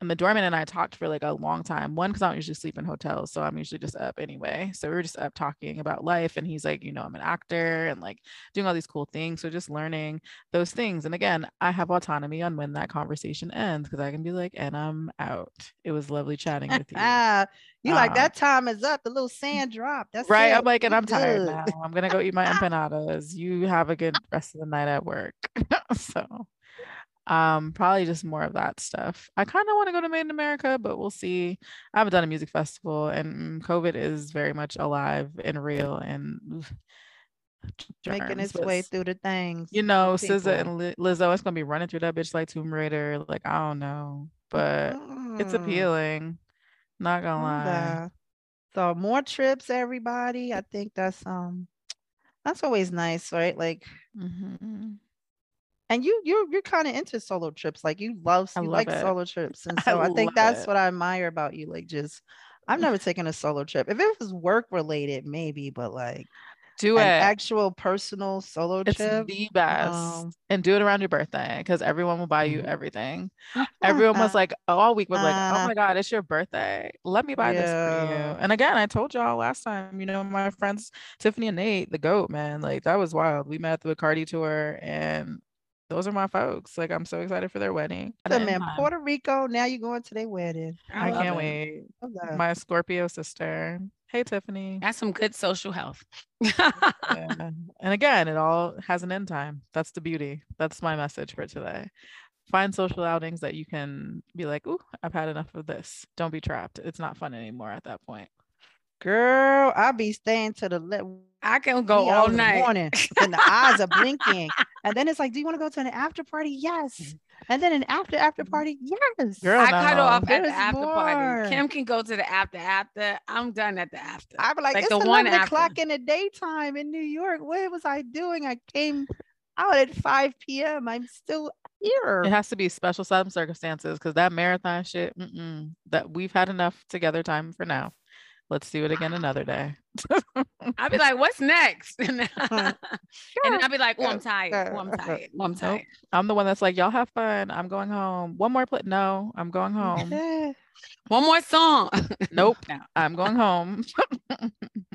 and the doorman and i talked for like a long time. One because i don't usually sleep in hotels so i'm usually just up anyway. So we were just up talking about life and he's like you know i'm an actor and like doing all these cool things. So just learning those things. And again i have autonomy on when that conversation ends because i can be like and i'm out. It was lovely chatting with you. Ah, you like Uh, that time is up. The little sand drop. That's right? It. i'm like and i'm tired now. I'm gonna go eat my empanadas. You have a good rest of the night at work. So um probably just more of that stuff i kind of want to go to made in america but we'll see i haven't done a music festival and mm, covid is very much alive and real and Making its way through the things. you know SZA and Li- lizzo it's gonna be running through that bitch like tomb raider like i don't know but it's Mm, appealing not gonna lie So more trips, everybody. I think that's um that's always nice, right? Like Mhm. And you you you're kind of into solo trips. Like you love you like it. solo trips. And so I, think that's it. what I admire about you. Like just I've never taken a solo trip. If it was work related, maybe, but like do an it actual personal solo It's trip. the best. um, and do it around your birthday because everyone will buy you Mhm. everything. Everyone was like, all week was like, oh Uh, my God, it's your birthday. Let me buy this for you. And again, I told y'all last time, you know, my friends Tiffany and Nate, the goat, man, like that was wild. We met at the Bacardi tour and those are my folks. Like I'm so excited for their wedding. At them the in. Puerto Rico. Now you're going to their wedding. I love can't it. wait. My Scorpio sister. Hey Tiffany. That's some good social health. Yeah. And again, it all has an end time. That's the beauty. That's my message for today. Find social outings that you can be like, ooh, I've had enough of this. Don't be trapped. It's not fun anymore at that point. Girl, I'll be staying to the le- I can go all hours of the night. morning. and the eyes are blinking. And then it's like, do you want to go to an after party? Yes. Mm-hmm. And then an after after mm-hmm. party? Yes. Girl, I cut no. off at the after more. party. Kim can go to the after after. I'm done at the after. I'd be like, Like it's the one 11 after. o'clock in the daytime in New York. What was I doing? I came out at 5 p.m. I'm still here. It has to be special some circumstances because that marathon shit, mm-mm, that we've had enough together time for now. Let's do it again another day. I'll be like, what's next? and I'll be like, oh, I'm Sure, tired. Oh, I'm uh-huh. tired. Oh, I'm tired. I'm the one that's like, y'all have fun. I'm going home. One more play. No, I'm going home. One more song. Nope. No. I'm going home.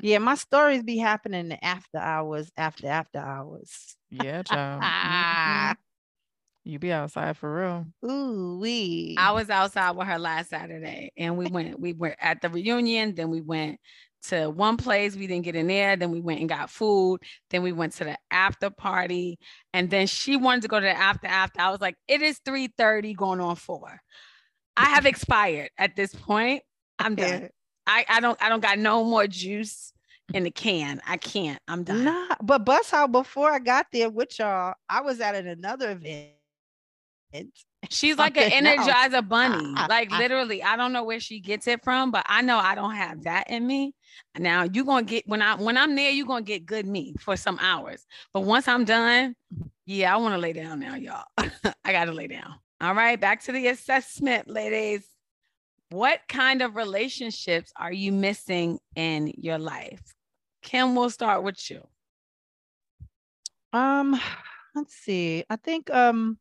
Yeah, my stories be happening after hours, after after hours. Yeah, child. You be outside for real. ooh wee. I was outside with her last Saturday and we went, we were at the reunion, then we went to one place, we didn't get in there, then we went and got food, then we went to the after party, and then she wanted to go to the after after. I was like, it is 3:30 going on 4. I have expired at this point. I'm done. Yeah. I, I don't I don't got no more juice in the can. I can't. I'm done. Nah, but bus how before I got there with y'all, I was at an- another event. She's like an something else. energizer bunny. Ah, Like ah. literally, I don't know where she gets it from, but I know I don't have that in me. Now you're gonna get when I when I'm there, you're gonna get good me for some hours. But once I'm done, yeah, I want to lay down now, y'all. I gotta lay down. All right, back to the assessment, ladies. What kind of relationships are you missing in your life? Kim, we'll start with you. Um, let's see. I think um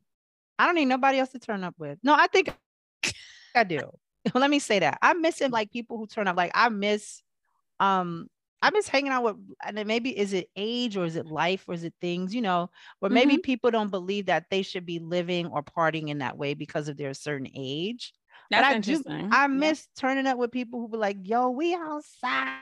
I don't need nobody else to turn up with. No, I think I do. Let me say that. I'm missing like people who turn up. Like I miss um I miss hanging out with, and maybe is it age or is it life or is it things, you know, or maybe Mhm. people don't believe that they should be living or partying in that way because of their certain age. But That's I do- interesting. I Yeah. miss turning up with people who were like, yo, we outside.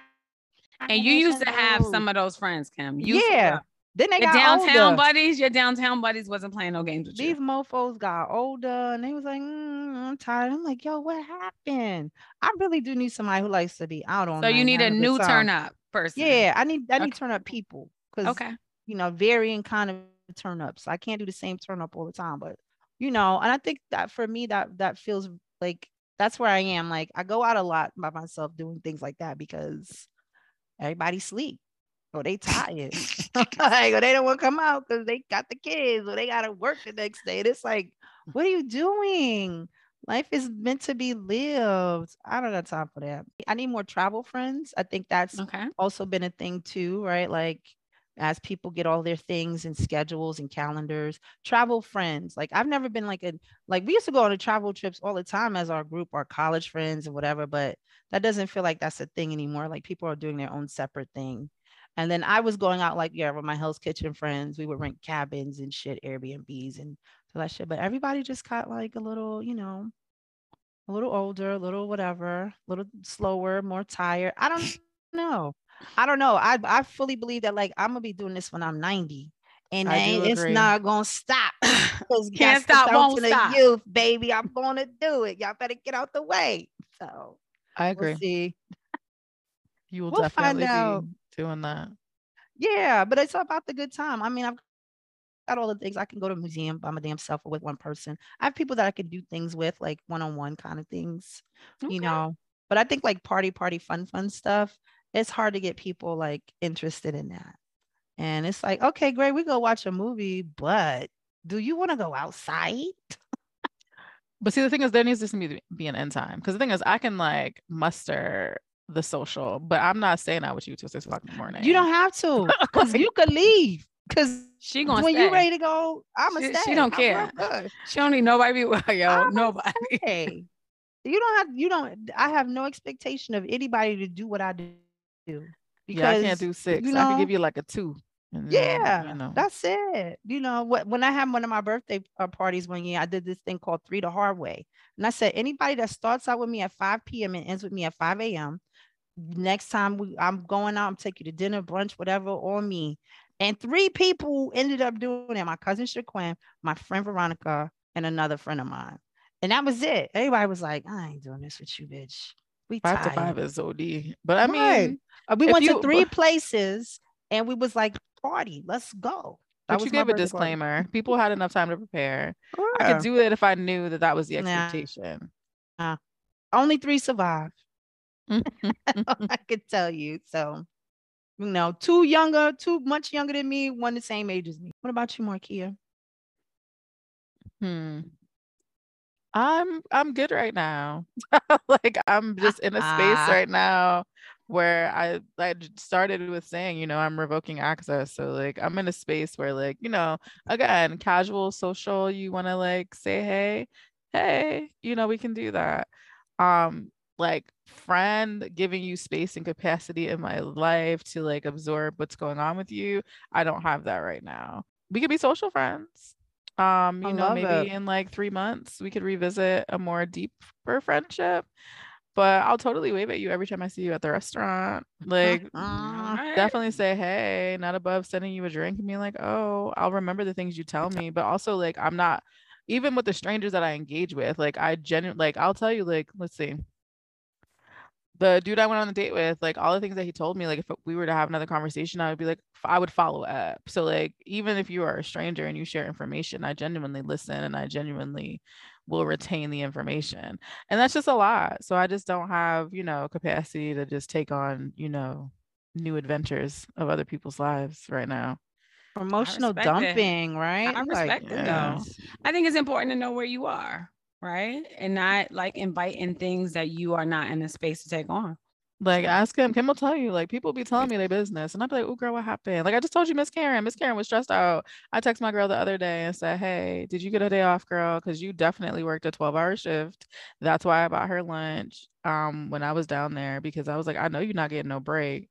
And you used to have some of those friends, Kim. You Yeah. Then they Your got downtown older. buddies, your downtown buddies wasn't playing no games with you. These you. mofos got older and they was like, "Mm, I'm tired. I'm like, yo, what happened? I really do need somebody who likes to be out on. So you need a new turn up person. Yeah, I need I need Okay. turn up people because Okay. you know varying kind of turn ups. I can't do the same turn up all the time, but you know, and I think that for me that that feels like that's where I am. Like I go out a lot by myself doing things like that because everybody sleep or they tired. like or they don't want to come out because they got the kids or they gotta work the next day. And it's like, what are you doing? Life is meant to be lived. I don't got time for that. I need more travel friends. I think that's Okay. also been a thing too, right? Like as people get all their things and schedules and calendars, travel friends. Like I've never been like a like we used to go on the travel trips all the time as our group, our college friends and whatever, but that doesn't feel like that's a thing anymore. Like people are doing their own separate thing. And then I was going out like yeah with my Hell's Kitchen friends. We would rent cabins and shit, Airbnbs and all that shit. But everybody just got like a little, you know, a little older, a little whatever, a little slower, more tired. I don't know. I don't know. I I fully believe that like I'm gonna be doing this when I'm 90. And it's agree. not gonna stop. Can't stop, won't stop. Youth, baby. I'm gonna do it. Y'all better get out the way. So I agree. we'll see. You will We'll find definitely out. be doing that. Yeah, but it's about the good time. I mean, I've got all the things. I can go to a museum by my damn self or with one person. I have people that I can do things with, like one-on-one kind of things, Okay. you know. But I think like party, party, fun, fun stuff, it's hard to get people like interested in that. And it's like, okay, great, we go watch a movie, but do you want to go outside? But see, the thing is, there needs to be, be an end time. Because the thing is, I can like muster the social, but I'm not staying out with you till six o'clock in the morning. You don't have to, because you could leave. Because She gonna when stay. you ready to go, I'm gonna She- stay. she don't I'm real care. She don't need nobody be with her, yo. I'ma Nobody. Hey, you don't have you don't I have no expectation of anybody to do what I do. Because Yeah, I can't do six. you I can give you like a two. and then, yeah, you know. that's it. You know, what when I had one of my birthday uh, parties one year, I did this thing called three the hard way. And I said, anybody that starts out with me at 5 p.m. and ends with me at 5 a.m. Next time we I'm going out, I'm taking you to dinner, brunch, whatever, on me. And three people ended up doing it. My cousin Shaquan, my friend Veronica, and another friend of mine. And that was it. Everybody was like, I ain't doing this with you, bitch. We five tired. to five is OD. But I mean, Uh, we went you- to three places and we was like, party, let's go. That but you gave a birthday party. disclaimer. People had enough time to prepare. I could do it if I knew that that was the Nah. expectation. Only three survived. I could tell you. So, you know, two younger, two much younger than me, one the same age as me. What about you, Marquia? Hmm. I'm I'm good right now. like I'm just in a space right now where I I started with saying, you know, I'm revoking access. So like I'm in a space where like, you know, again, casual social, you want to like say hey, hey, you know, we can do that. Um like friend giving you space and capacity in my life to like absorb what's going on with you. I don't have that right now. We could be social friends. Um, you I know, maybe it. in like three months we could revisit a more deeper friendship. But I'll totally wave at you every time I see you at the restaurant. Like definitely say hey, not above sending you a drink and being like, oh, I'll remember the things you tell me. But also like I'm not even with the strangers that I engage with, like I genuinely like I'll tell you, like, let's see. The dude I went on the date with, like all the things that he told me, like if we were to have another conversation, I would be like, I would follow up. So like even if you are a stranger and you share information, I genuinely listen and I genuinely will retain the information. And that's just a lot. So I just don't have, you know, capacity to just take on, you know, new adventures of other people's lives right now. Emotional respect it. dumping, right? I respect it, yeah. though. I think it's important to know where you are, right? And not like inviting things that you are not in a space to take on. Like ask him, Kim will tell you, like people be telling me their business. And I'd be like, oh girl, what happened? Like I just told you Miss Karen. Miss Karen was stressed out. I text my girl the other day and said, Hey, did you get a day off, girl? Because you definitely worked a 12 hour shift. That's why I bought her lunch um when I was down there because I was like, I know you're not getting no break.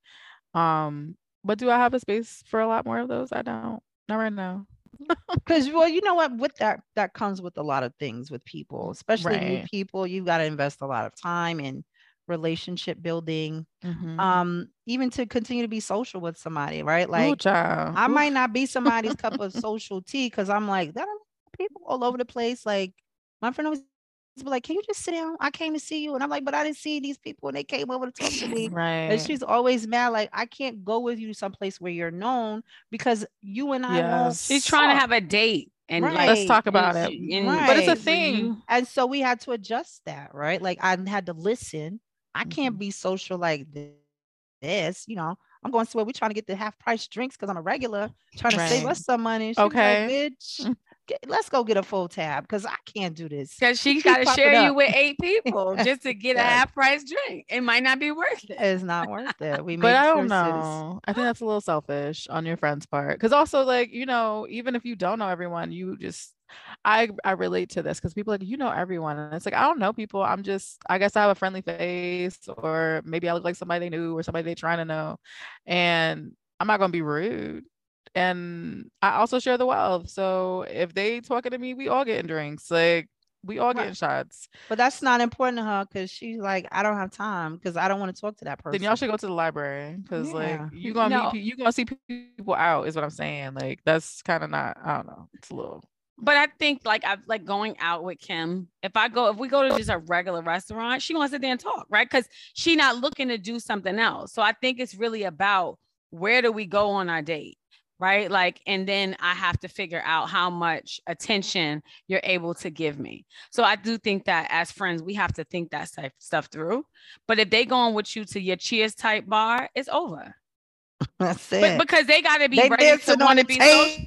Um, but do I have a space for a lot more of those? I don't. Not right now. Because well, you know what? With that, that comes with a lot of things with people, especially new people. You've got to invest a lot of time in relationship building. Mhm. Um, even to continue to be social with somebody, right? Like child. I might not be somebody's cup of social tea because I'm like, are people all over the place. Like my friend always be like, Can you just sit down? I came to see you. And I'm like, but I didn't see these people and they came over to talk to me. Right. And she's always mad, like, I can't go with you someplace where you're known because you and I. Yes. She's trying to have a date. And Right. like, Let's talk and about it. and Right. But it's a thing. And so we had to adjust that, right? Like I had to listen. I can't Mhm. be social like this, you know. I'm going to somewhere. We're trying to get the half price drinks because I'm a regular, trying to save us some money. And she Okay. like, bitch, get, let's go get a full tab because I can't do this. Because she Keep got to share you with eight people just to get a half price drink. It might not be worth it. It's not worth it. We but I don't choices. know. I think that's a little selfish on your friend's part. Because also, like, you know, even if you don't know everyone, you just I I relate to this because people are like, you know everyone. And it's like, I don't know people. I'm just, I guess I have a friendly face, or maybe I look like somebody they knew or somebody they trying to know. And I'm not gonna be rude. And I also share the wealth. So if they talking to me, we all getting drinks. Like we all getting shots. But that's not important to her because she's like, I don't have time because I don't want to talk to that person. Then y'all should go to the library because like Yeah. you gonna No. meet pe- you gonna see people out is what I'm saying. Like that's kind of not I don't know. It's a little But I think like I've like going out with Kim. If I go, if we go to just a regular restaurant, she wants to sit there and talk, right? Because she not looking to do something else. So I think it's really about where do we go on our date, right? Like, and then I have to figure out how much attention you're able to give me. So I do think that as friends, we have to think that type stuff through. But if they going with you to your cheers type bar, it's over. That's But it. because they got to be they ready to want to be social.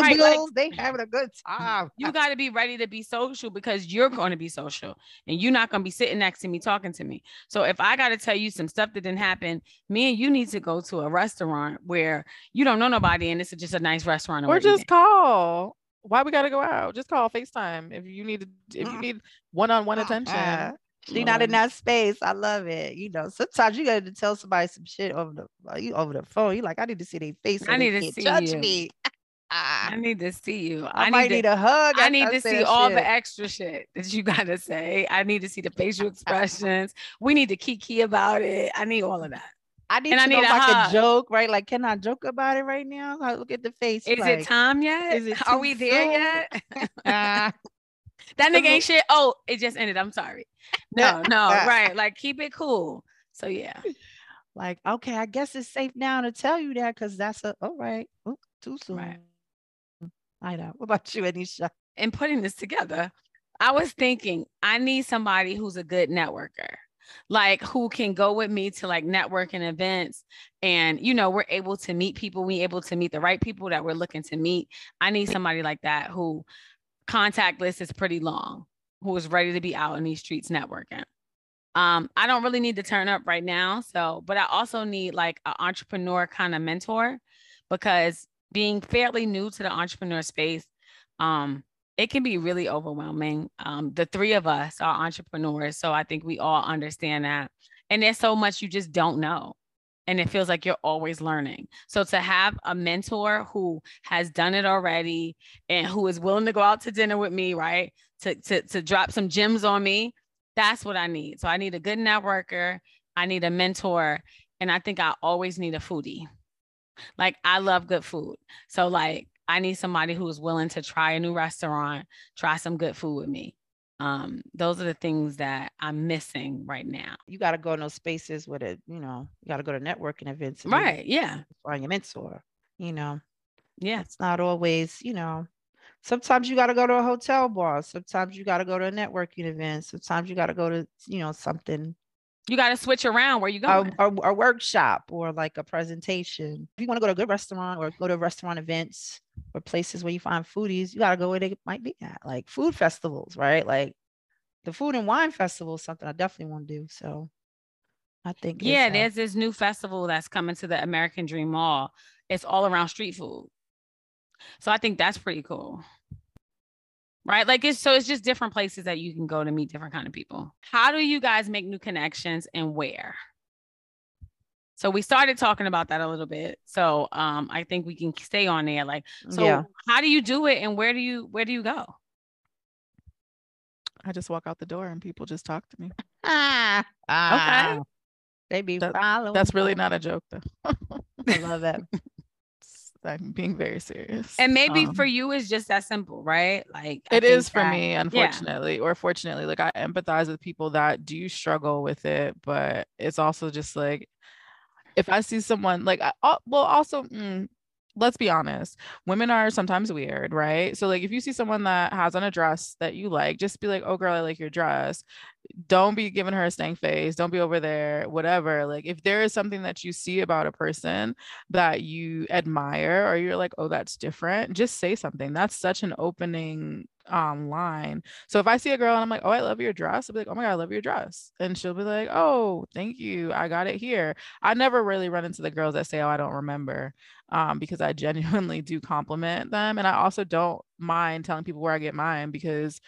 Right, like- they having a good time. you got to be ready to be social because you're going to be social and you're not going to be sitting next to me talking to me. So if I got to tell you some stuff that didn't happen, me and you need to go to a restaurant where you don't know nobody and it's just a nice restaurant. or just call. Why we gotta go out? Just call FaceTime if you need if you need one-on-one attention. Uh, she not in that space. I love it. You know, sometimes you got to tell somebody some shit over the uh, you over the phone. You like, I need to see their face. I need to can't see judge you. me. I need to see you. I, I, might need need to, a hug. I need to see all shit. the extra shit that you got to say. I need to see the facial expressions. We need to kiki about it. I need all of that. I need and to I know need if a I can joke, right? Like, can I joke about it right now? I look at the face. Is like, it time yet? is it Are we there soon? yet? That nigga ain't shit. Oh, it just ended. I'm sorry. No, no, right. Like keep it cool. So yeah. like, okay, I guess it's safe now to tell you that because that's a all right. Oh, too soon. Right. I know. What about you, Ednesha? In putting this together, I was thinking I need somebody who's a good networker. Like who can go with me to like networking events and you know we're able to meet people, we able to meet the right people that we're looking to meet. I need somebody like that who contact list is pretty long, who is ready to be out in these streets networking. Um, I don't really need to turn up right now. So, but I also need like an entrepreneur kind of mentor because being fairly new to the entrepreneur space, um, it can be really overwhelming. Um, the three of us are entrepreneurs, so I think we all understand that. And there's so much you just don't know. And it feels like you're always learning. So to have a mentor who has done it already and who is willing to go out to dinner with me, right? To, to, to drop some gems on me, that's what I need. So I need a good networker, I need a mentor, and I think I always need a foodie. Like I love good food. So like I need somebody who is willing to try a new restaurant, try some good food with me. Um, those are the things that I'm missing right now. You got to go in those spaces with it. You know, you got to go to networking events. Right. Yeah. Find your mentor. You know, Yeah. it's not always. You know, sometimes you got to go to a hotel bar. Sometimes you got to go to a networking event. Sometimes you got to go to you know something You got to switch around where you a, a, a workshop or like a presentation. If you want to go to a good restaurant or go to restaurant events or places where you find foodies, you got to go where they might be at, like food festivals, right? Like the food and wine festival is something I definitely want to do. So I think, yeah, there's this new festival that's coming to the American Dream Mall. It's all around street food. So I think that's pretty cool. Right? Like it's so it's just different places that you can go to meet different kind of people. How do you guys make new connections and where? So we started talking about that a little bit. So um, I think we can stay on there. Like, so Yeah. how do you do it, and where do you where do you go? I just walk out the door and people just talk to me. Ah, ah. They be That- following. That's really not a joke though. I love that. I'm being very serious. And maybe Um, for you, it's just that simple, right? Like It is for that- me, unfortunately, or fortunately. Like I empathize with people that do struggle with it, but it's also just like if I see someone like, I, well, also, mm, let's be honest, women are sometimes weird, right? So like if you see someone that has on a dress that you like, just be like, oh girl, I like your dress. Don't be giving her a stank face. Don't be over there, whatever. Like if there is something that you see about a person that you admire or you're like, oh, that's different, just say something. That's such an opening um line. So if I see a girl and I'm like, oh, I love your dress, I'll be like, oh my God, I love your dress. And she'll be like, oh, thank you. I got it here. I never really run into the girls that say, oh, I don't remember. Um, because I genuinely do compliment them. And I also don't mind telling people where I get mine because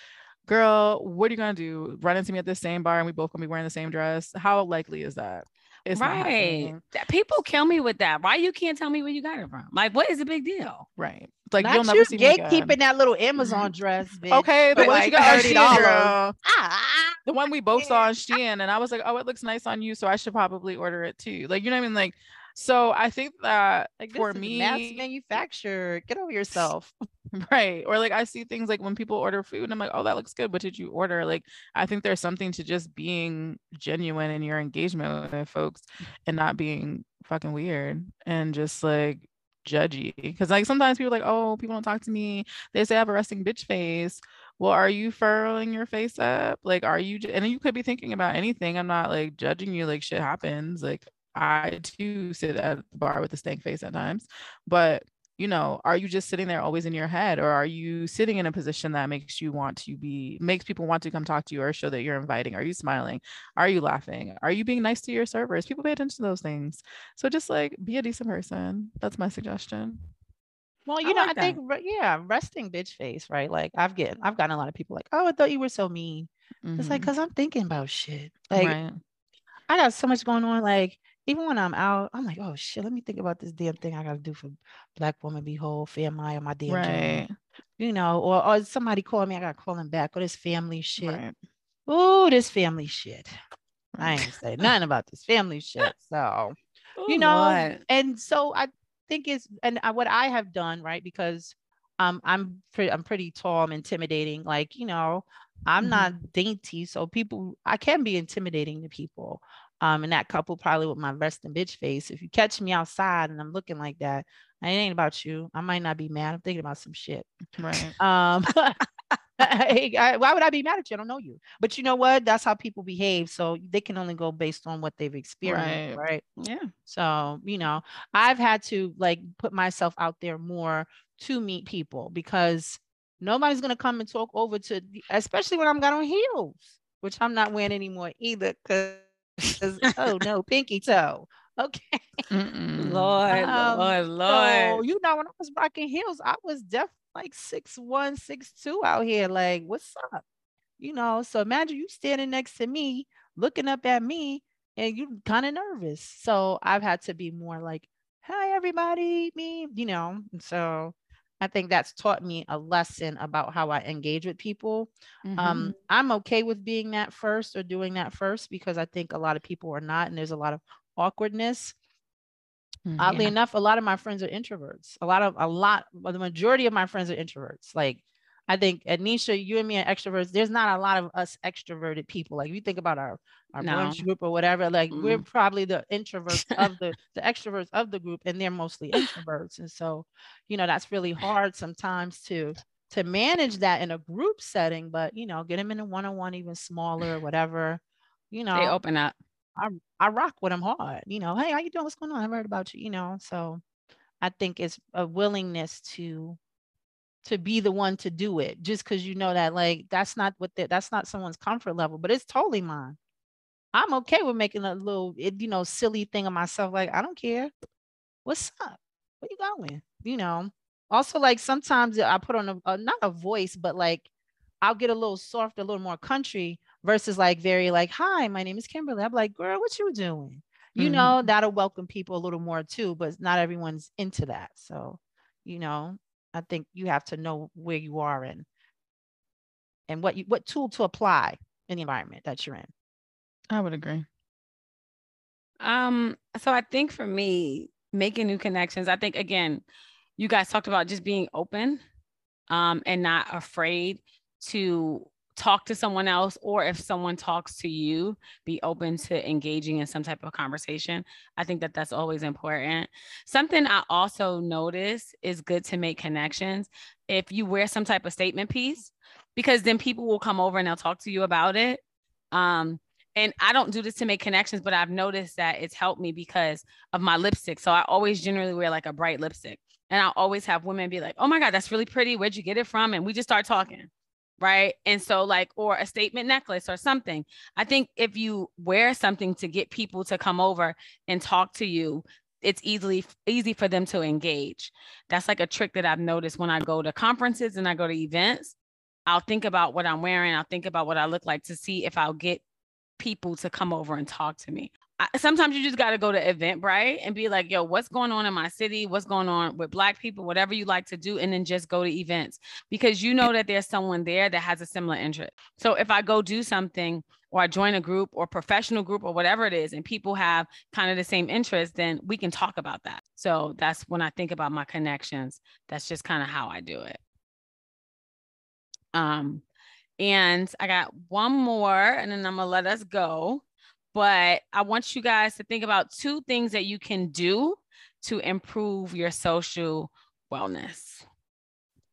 girl, what are you gonna do? Run into me at the same bar and we both gonna be wearing the same dress? How likely is that? It's right. People kill me with that. Why you can't tell me where you got it from? Like, what is the big deal? Right. Like Not you'll never you see me gatekeeping that little Amazon dress. Bitch. Okay, the for one like you got on $30. Shein, girl. Ah, The one we both saw on Shein, and I was like, oh, it looks nice on you, so I should probably order it too. Like, you know what I mean? Like, so I think that like this for is me, mass manufactured. Get over yourself. right? Or like I see things like when people order food, and I'm like, oh, that looks good. What did you order? Like, I think there's something to just being genuine in your engagement with folks and not being fucking weird and just like judgy. Because like sometimes people are like, oh, people don't talk to me. They say I have a resting bitch face. Well, are you furrowing your face up? Like, are you? And you could be thinking about anything. I'm not like judging you. Like, shit happens. Like, I too sit at the bar with a stank face at times, but you know, are you just sitting there always in your head, or are you sitting in a position that makes you want to be, makes people want to come talk to you or show that you're inviting? Are you smiling? Are you laughing? Are you being nice to your servers? People pay attention to those things. So just like be a decent person. That's my suggestion. Well, I you know, like I think yeah, resting bitch face, right? Like I've get I've gotten a lot of people like, oh, I thought you were so mean. It's like mm-hmm. because I'm thinking about shit. Like right. I got so much going on. Like even when I'm out, I'm like, oh shit, let me think about this damn thing I gotta do for Black Woman Be Whole, Family, or my damn job. Right. You know, or or somebody call me, I gotta call them back, or this family shit. Right. Oh, this family shit. I ain't say nothing about this family shit. So you know Lord. and so i think it's and I, what i have done right because um i'm pretty i'm pretty tall i'm intimidating like you know i'm Mhm. not dainty so people i can be intimidating to people um and that couple probably with my resting bitch face if you catch me outside and i'm looking like that it ain't about you i might not be mad i'm thinking about some shit Right. um I- I- why would I be mad at you? I don't know you. But you know what? That's how people behave. So they can only go based on what they've experienced, Right. right? Yeah. So, you know, I've had to like put myself out there more to meet people because nobody's going to come and talk over to, especially when I'm got on heels, which I'm not wearing anymore either. Because, oh no, pinky toe. Okay. Mm-mm. Lord, Um, Lord, So, Lord. you know, when I was rocking heels, I was definitely like six one, six two out here. Like, what's up? You know, so imagine you standing next to me, looking up at me, and you kind of nervous. So I've had to be more like, hi, everybody, me, you know. So I think that's taught me a lesson about how I engage with people. Mhm. Um, I'm okay with being that first or doing that first because I think a lot of people are not, and there's a lot of awkwardness Mhm. oddly Yeah. enough a lot of my friends are introverts a lot of a lot well, the majority of my friends are introverts like i think Ednesha you and me are extroverts there's not a lot of us extroverted people like if you think about our our No. brunch group or whatever like we're Mm. probably the introverts of the the extroverts of the group and they're mostly introverts and so you know that's really hard sometimes to to manage that in a group setting but you know get them in a one-on-one even smaller whatever you know They open up. I I rock with them hard. You know, hey, how you doing? What's going on? I've heard about you. You know, so I think it's a willingness to to be the one to do it, just because you know that like that's not what that's not someone's comfort level, but it's totally mine. I'm okay with making a little, you know, silly thing of myself. Like I don't care. What's up? Where you going? You know. Also, like sometimes I put on a, a not a voice, but like I'll get a little soft, a little more country versus like very like, hi, my name is Kimberly. I'm like, girl, what you doing? you Mhm. know, that'll welcome people a little more too, but not everyone's into that. So, you know, I think you have to know where you are in and what you what tool to apply in the environment that you're in. I would agree. Um, so I think for me, making new connections, I think again, you guys talked about just being open um and not afraid to talk to someone else or if someone talks to you be open to engaging in some type of conversation i think that that's always important something i also notice is good to make connections if you wear some type of statement piece because then people will come over and they'll talk to you about it um and I don't do this to make connections, but I've noticed that it's helped me because of my lipstick. So I always generally wear like a bright lipstick. And I always have women be like, oh my God, that's really pretty. Where'd you get it from? And we just start talking. Right. And so, like, or a statement necklace or something. I think if you wear something to get people to come over and talk to you, it's easily easy for them to engage. That's like a trick that I've noticed when I go to conferences and I go to events. I'll think about what I'm wearing. I'll think about what I look like to see if I'll get people to come over and talk to me. Sometimes you just got to go to Eventbrite and be like, yo, what's going on in my city? What's going on with Black people? Whatever you like to do. And then just go to events because you know that there's someone there that has a similar interest. So if I go do something or I join a group or professional group or whatever it is, and people have kind of the same interest, then we can talk about that. So that's when I think about my connections. That's just kind of how I do it. Um, and I got one more, and then I'm gonna let us go. But I want you guys to think about two things that you can do to improve your social wellness.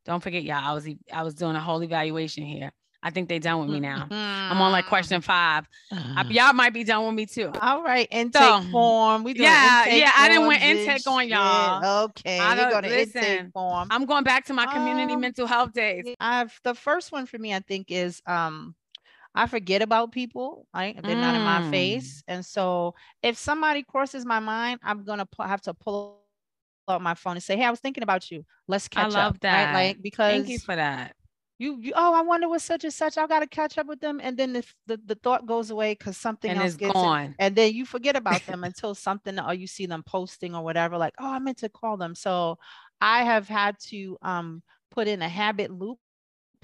Don't forget, y'all. I was I was doing a whole evaluation here. I think they done with me now. I'm on like question five. I- y'all might be done with me too. All right, intake So, form. We doing yeah, intake yeah, I didn't want intake on y'all. Okay, I don't, go to listen, intake form. I'm going back to my community Um, mental health days. I've the first one for me, I think, is um I forget about people. Right? They're not in my Mm. face. And so if somebody crosses my mind, I'm gonna pu- have to pull out my phone and say, Hey, I was thinking about you. Let's catch up." I love up. that. Right? Like because Thank you for that. you, you oh, I wonder what such and such. I gotta catch up with them. And then the the, the thought goes away because something And else gets in- gone. and then you forget about them until something or you see them posting or whatever like oh i meant to call them so i have had to um put in a habit loop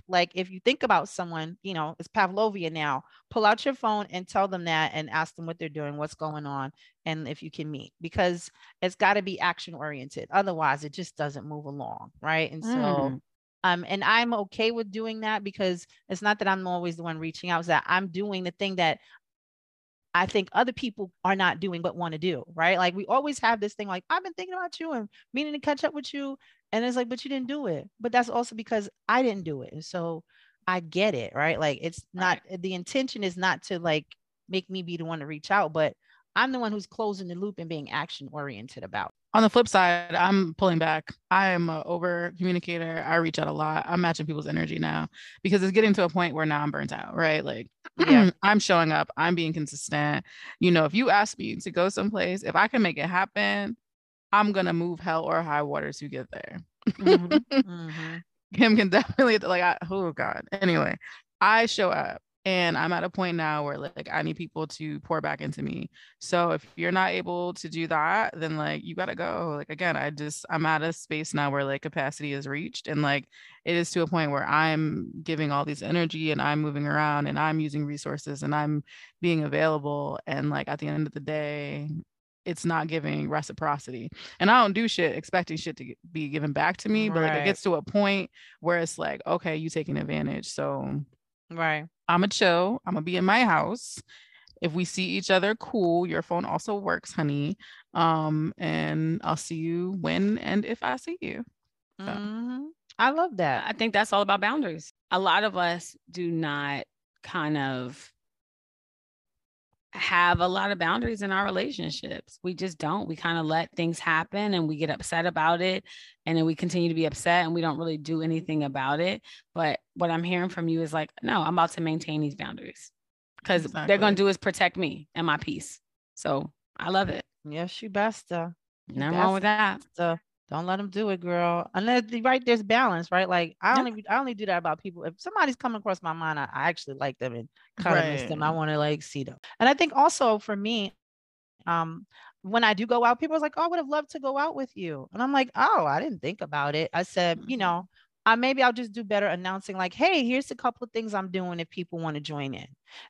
like if you think about someone you know it's pavlovia now pull out your phone and tell them that and ask them what they're doing what's going on and if you can meet because it's got to be action oriented otherwise it just doesn't move along right and so Mm. um, and I'm okay with doing that because it's not that I'm always the one reaching out, it's that I'm doing the thing that I think other people are not doing but want to do, right? Like we always have this thing like, I've been thinking about you and meaning to catch up with you. And it's like, but you didn't do it. But that's also because I didn't do it. And so I get it, right? Like it's not the intention is not to like make me be the one to reach out, but I'm the one who's closing the loop and being action oriented about. On the flip side, I'm pulling back. I am a over communicator. I reach out a lot. I'm matching people's energy now because it's getting to a point where now I'm burnt out, right? Like Yeah. I'm showing up, I'm being consistent. You know, if you ask me to go someplace, if I can make it happen, I'm gonna move hell or high water to get there. Mhm. Mhm. Kim can definitely like I, oh god. Anyway, I show up and I'm at a point now where like I need people to pour back into me. So if you're not able to do that, then like you gotta go. Like again, I just I'm at a space now where like capacity is reached and like it is to a point where I'm giving all these energy and I'm moving around and I'm using resources and I'm being available. And like at the end of the day, it's not giving reciprocity. And I don't do shit expecting shit to be given back to me, but like it gets to a point where it's like, okay, you taking advantage. So Right. I'm a chill. I'm gonna be in my house. If we see each other, cool. Your phone also works, honey. Um, and I'll see you when and if I see you. So. Mhm. I love that. I think that's all about boundaries. A lot of us do not kind of have a lot of boundaries in our relationships. We just don't. We kind of let things happen and we get upset about it. And then we continue to be upset and we don't really do anything about it. But what I'm hearing from you is like, no, I'm about to maintain these boundaries because they're going to do is protect me and my peace. So I love it. Yes, you best. Uh, Nothing wrong with that. Uh, don't let them do it, girl. Unless right there's balance, right? Like I only I only do that about people. If somebody's coming across my mind, I, I actually like them and kind of miss them. I want to like see them. And I think also for me, Um, when I do go out, people are like, "Oh, I would have loved to go out with you," and I'm like, "Oh, I didn't think about it." I said, you Mhm. know, I maybe I'll just do better announcing, like, "Hey, here's a couple of things I'm doing if people want to join in.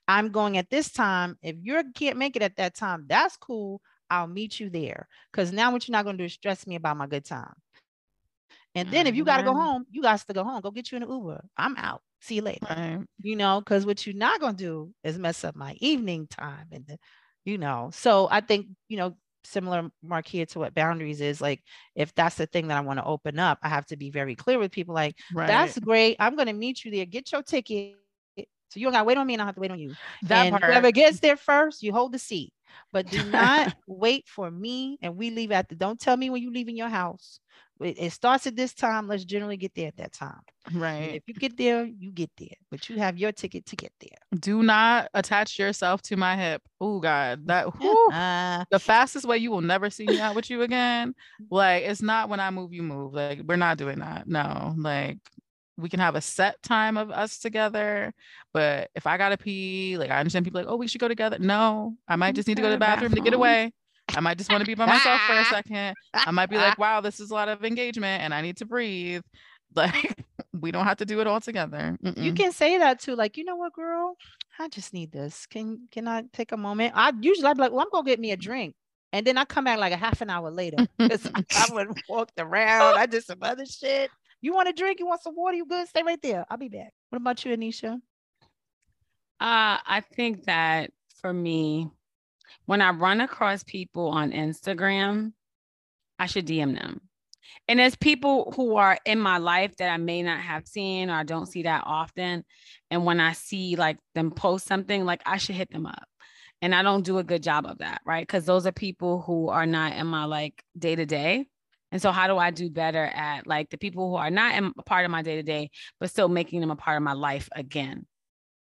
I'm going at this time. If you can't make it at that time, that's cool. I'll meet you there. Because now what you're not going to do is stress me about my good time. And then if you got to go Mhm. home, you got to go home. Go get you an Uber. I'm out. See you later you know, because what you're not gonna do is mess up my evening time and the, you know. So I think, you know, similar Marquia to what boundaries is like if that's the thing that I want to open up, I have to be very clear with people like Right. that's great. I'm gonna meet you there, get your ticket. So you don't gotta wait on me and I don't have to wait on you. that and part. whoever gets there first, you hold the seat. But do not wait for me and we leave at the don't tell me when you leave in your house. It, it starts at this time. Let's generally get there at that time. And right. if you get there, you get there. But you have your ticket to get there. Do not attach yourself to my hip. Oh God, that whew, Uh, the fastest way you will never see me out with you again. Like it's not when I move, you move. Like we're not doing that. No, like we can have a set time of us together. But if I gotta pee, like I understand people like, oh, we should go together. No, I might just need to go to the mm-hmm. bathroom to get away. I might just want to be by myself for a second. I might be like, wow, this is a lot of engagement and I need to breathe. Like we don't have to do it all together. you Mm-mm. can say that too. Like, you know what, girl? I just need this. Can can I take a moment? I usually I'd be like, well, I'm gonna get me a drink. And then I come back like a half an hour later. Because I, I would walked around. I did some other shit. You want a drink? You want some water? You good? Stay right there. I'll be back. What about you, Ednesha? Uh, I think that for me, when I run across people on Instagram, I should DM them. And there's people who are in my life that I may not have seen or I don't see that often. And when I see like them post something, like I should hit them up. And I don't do a good job of that, right? Because those are people who are not in my like day to day. And so, how do I do better at like the people who are not a part of my day to day, but still making them a part of my life again?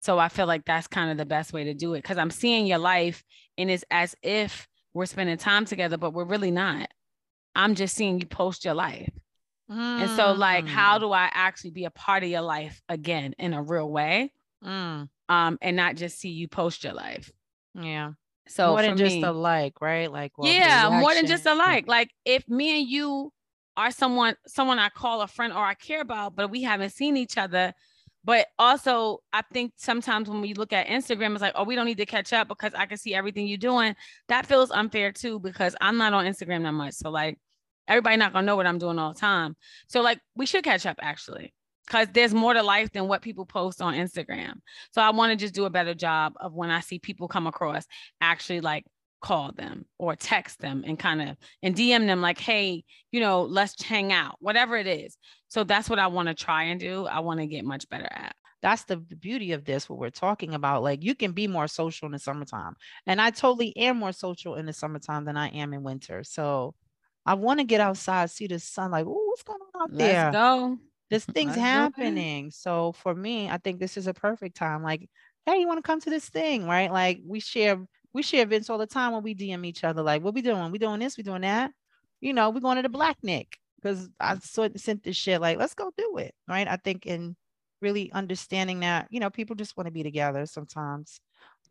So, I feel like that's kind of the best way to do it because I'm seeing your life and it's as if we're spending time together, but we're really not. I'm just seeing you post your life. And so, like, how do I actually be a part of your life again in a real way? Mm, Um, and not just see you post your life. yeah. So more than just me, a like, right? Like, well, yeah, more than just a like. Like if me and you are someone, someone I call a friend or I care about, but we haven't seen each other. But also, I think sometimes when we look at Instagram, it's like, oh, we don't need to catch up because I can see everything you're doing. That feels unfair too because I'm not on Instagram that much. So like, everybody not gonna know what I'm doing all the time. So like, we should catch up actually because there's more to life than what people post on Instagram. So I want to just do a better job of when I see people come across, actually like call them or text them and kind of and DM them like, hey, you know, let's hang out, whatever it is. So that's what I want to try and do. I want to get much better at. that's the, the beauty of this what we're talking about like you can be more social in the summertime and i totally am more social in the summertime than i am in winter so i want to get outside see the sun like oh what's going on out Let's there go. There's things Let's do it. happening. So for me i think this is a perfect time like hey you want to come to this thing right? Like we share we share events all the time when we dm each other like what we doing? We doing this we doing that? You know we're going to the black nick because i saw sent this shit like let's go do it right? I think in really understanding that you know people just want to be together sometimes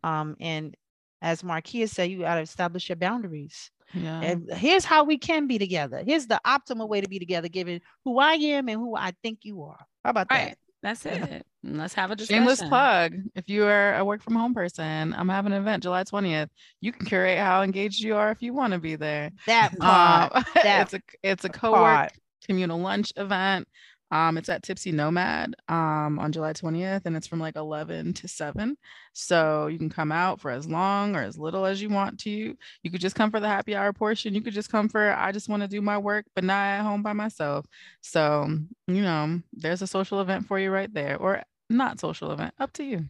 um and as marquia said you got to establish your boundaries Yeah. and here's how we can be together here's the optimal way to be together given who i am and who i think you are how about Right. that That's it. And Let's have a discussion. Shameless discussion. plug. If you are a work from home person, I'm having an event July 20th. You can curate how engaged you are if you want to be there. that part Um, that it's a it's a co-work part. communal lunch event. Um, it's at Tipsy Nomad um, on July 20th, and it's from like 11 to 7. So you can come out for as long or as little as you want to. You could just come for the happy hour portion. You could just come for I just want to do my work, but not at home by myself. So you know, there's a social event for you right there, or not social event, up to you.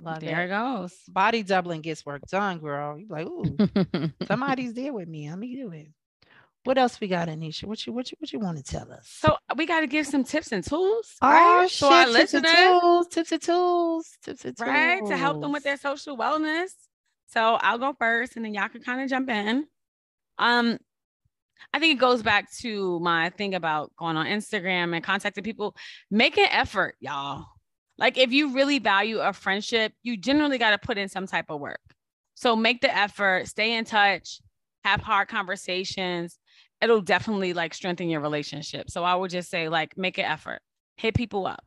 Love There it. it goes. body doubling gets work done girl you like ooh somebody's there with me let me do it what else we got Ednesha what you what you what you want to tell us So we got to give some tips and tools, Oh, right? shit, So tips and tools, tips and tools, tips and tools. right, to help them with their social wellness. So I'll go first, and then y'all can kind of jump in. Um, I think it goes back to my thing about going on Instagram and contacting people. Make an effort, y'all. Like if you really value a friendship, you generally got to put in some type of work. So make the effort, stay in touch, have hard conversations. It'll definitely like strengthen your relationship. So I would just say, like, make an effort, hit people up.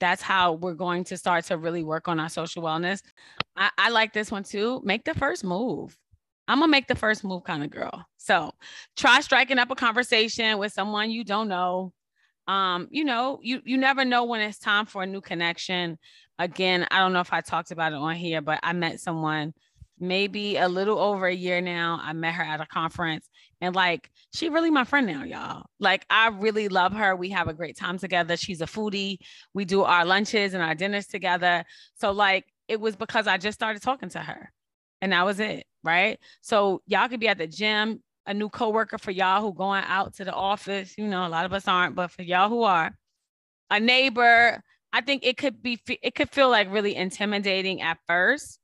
That's how we're going to start to really work on our social wellness. I, I like this one too. Make the first move. I'm gonna make the first move kind of girl. So try striking up a conversation with someone you don't know. Um, you know, you you never know when it's time for a new connection. Again, I don't know if I talked about it on here, but I met someone maybe a little over a year now. I met her at a conference and like she really my friend now, y'all. Like I really love her. We have a great time together. She's a foodie. We do our lunches and our dinners together. So like it was because I just started talking to her. And that was it, right? So y'all could be at the gym, a new coworker for y'all who going out to the office. You know, a lot of us aren't, but for y'all who are, a neighbor, I think it could be it could feel like really intimidating at first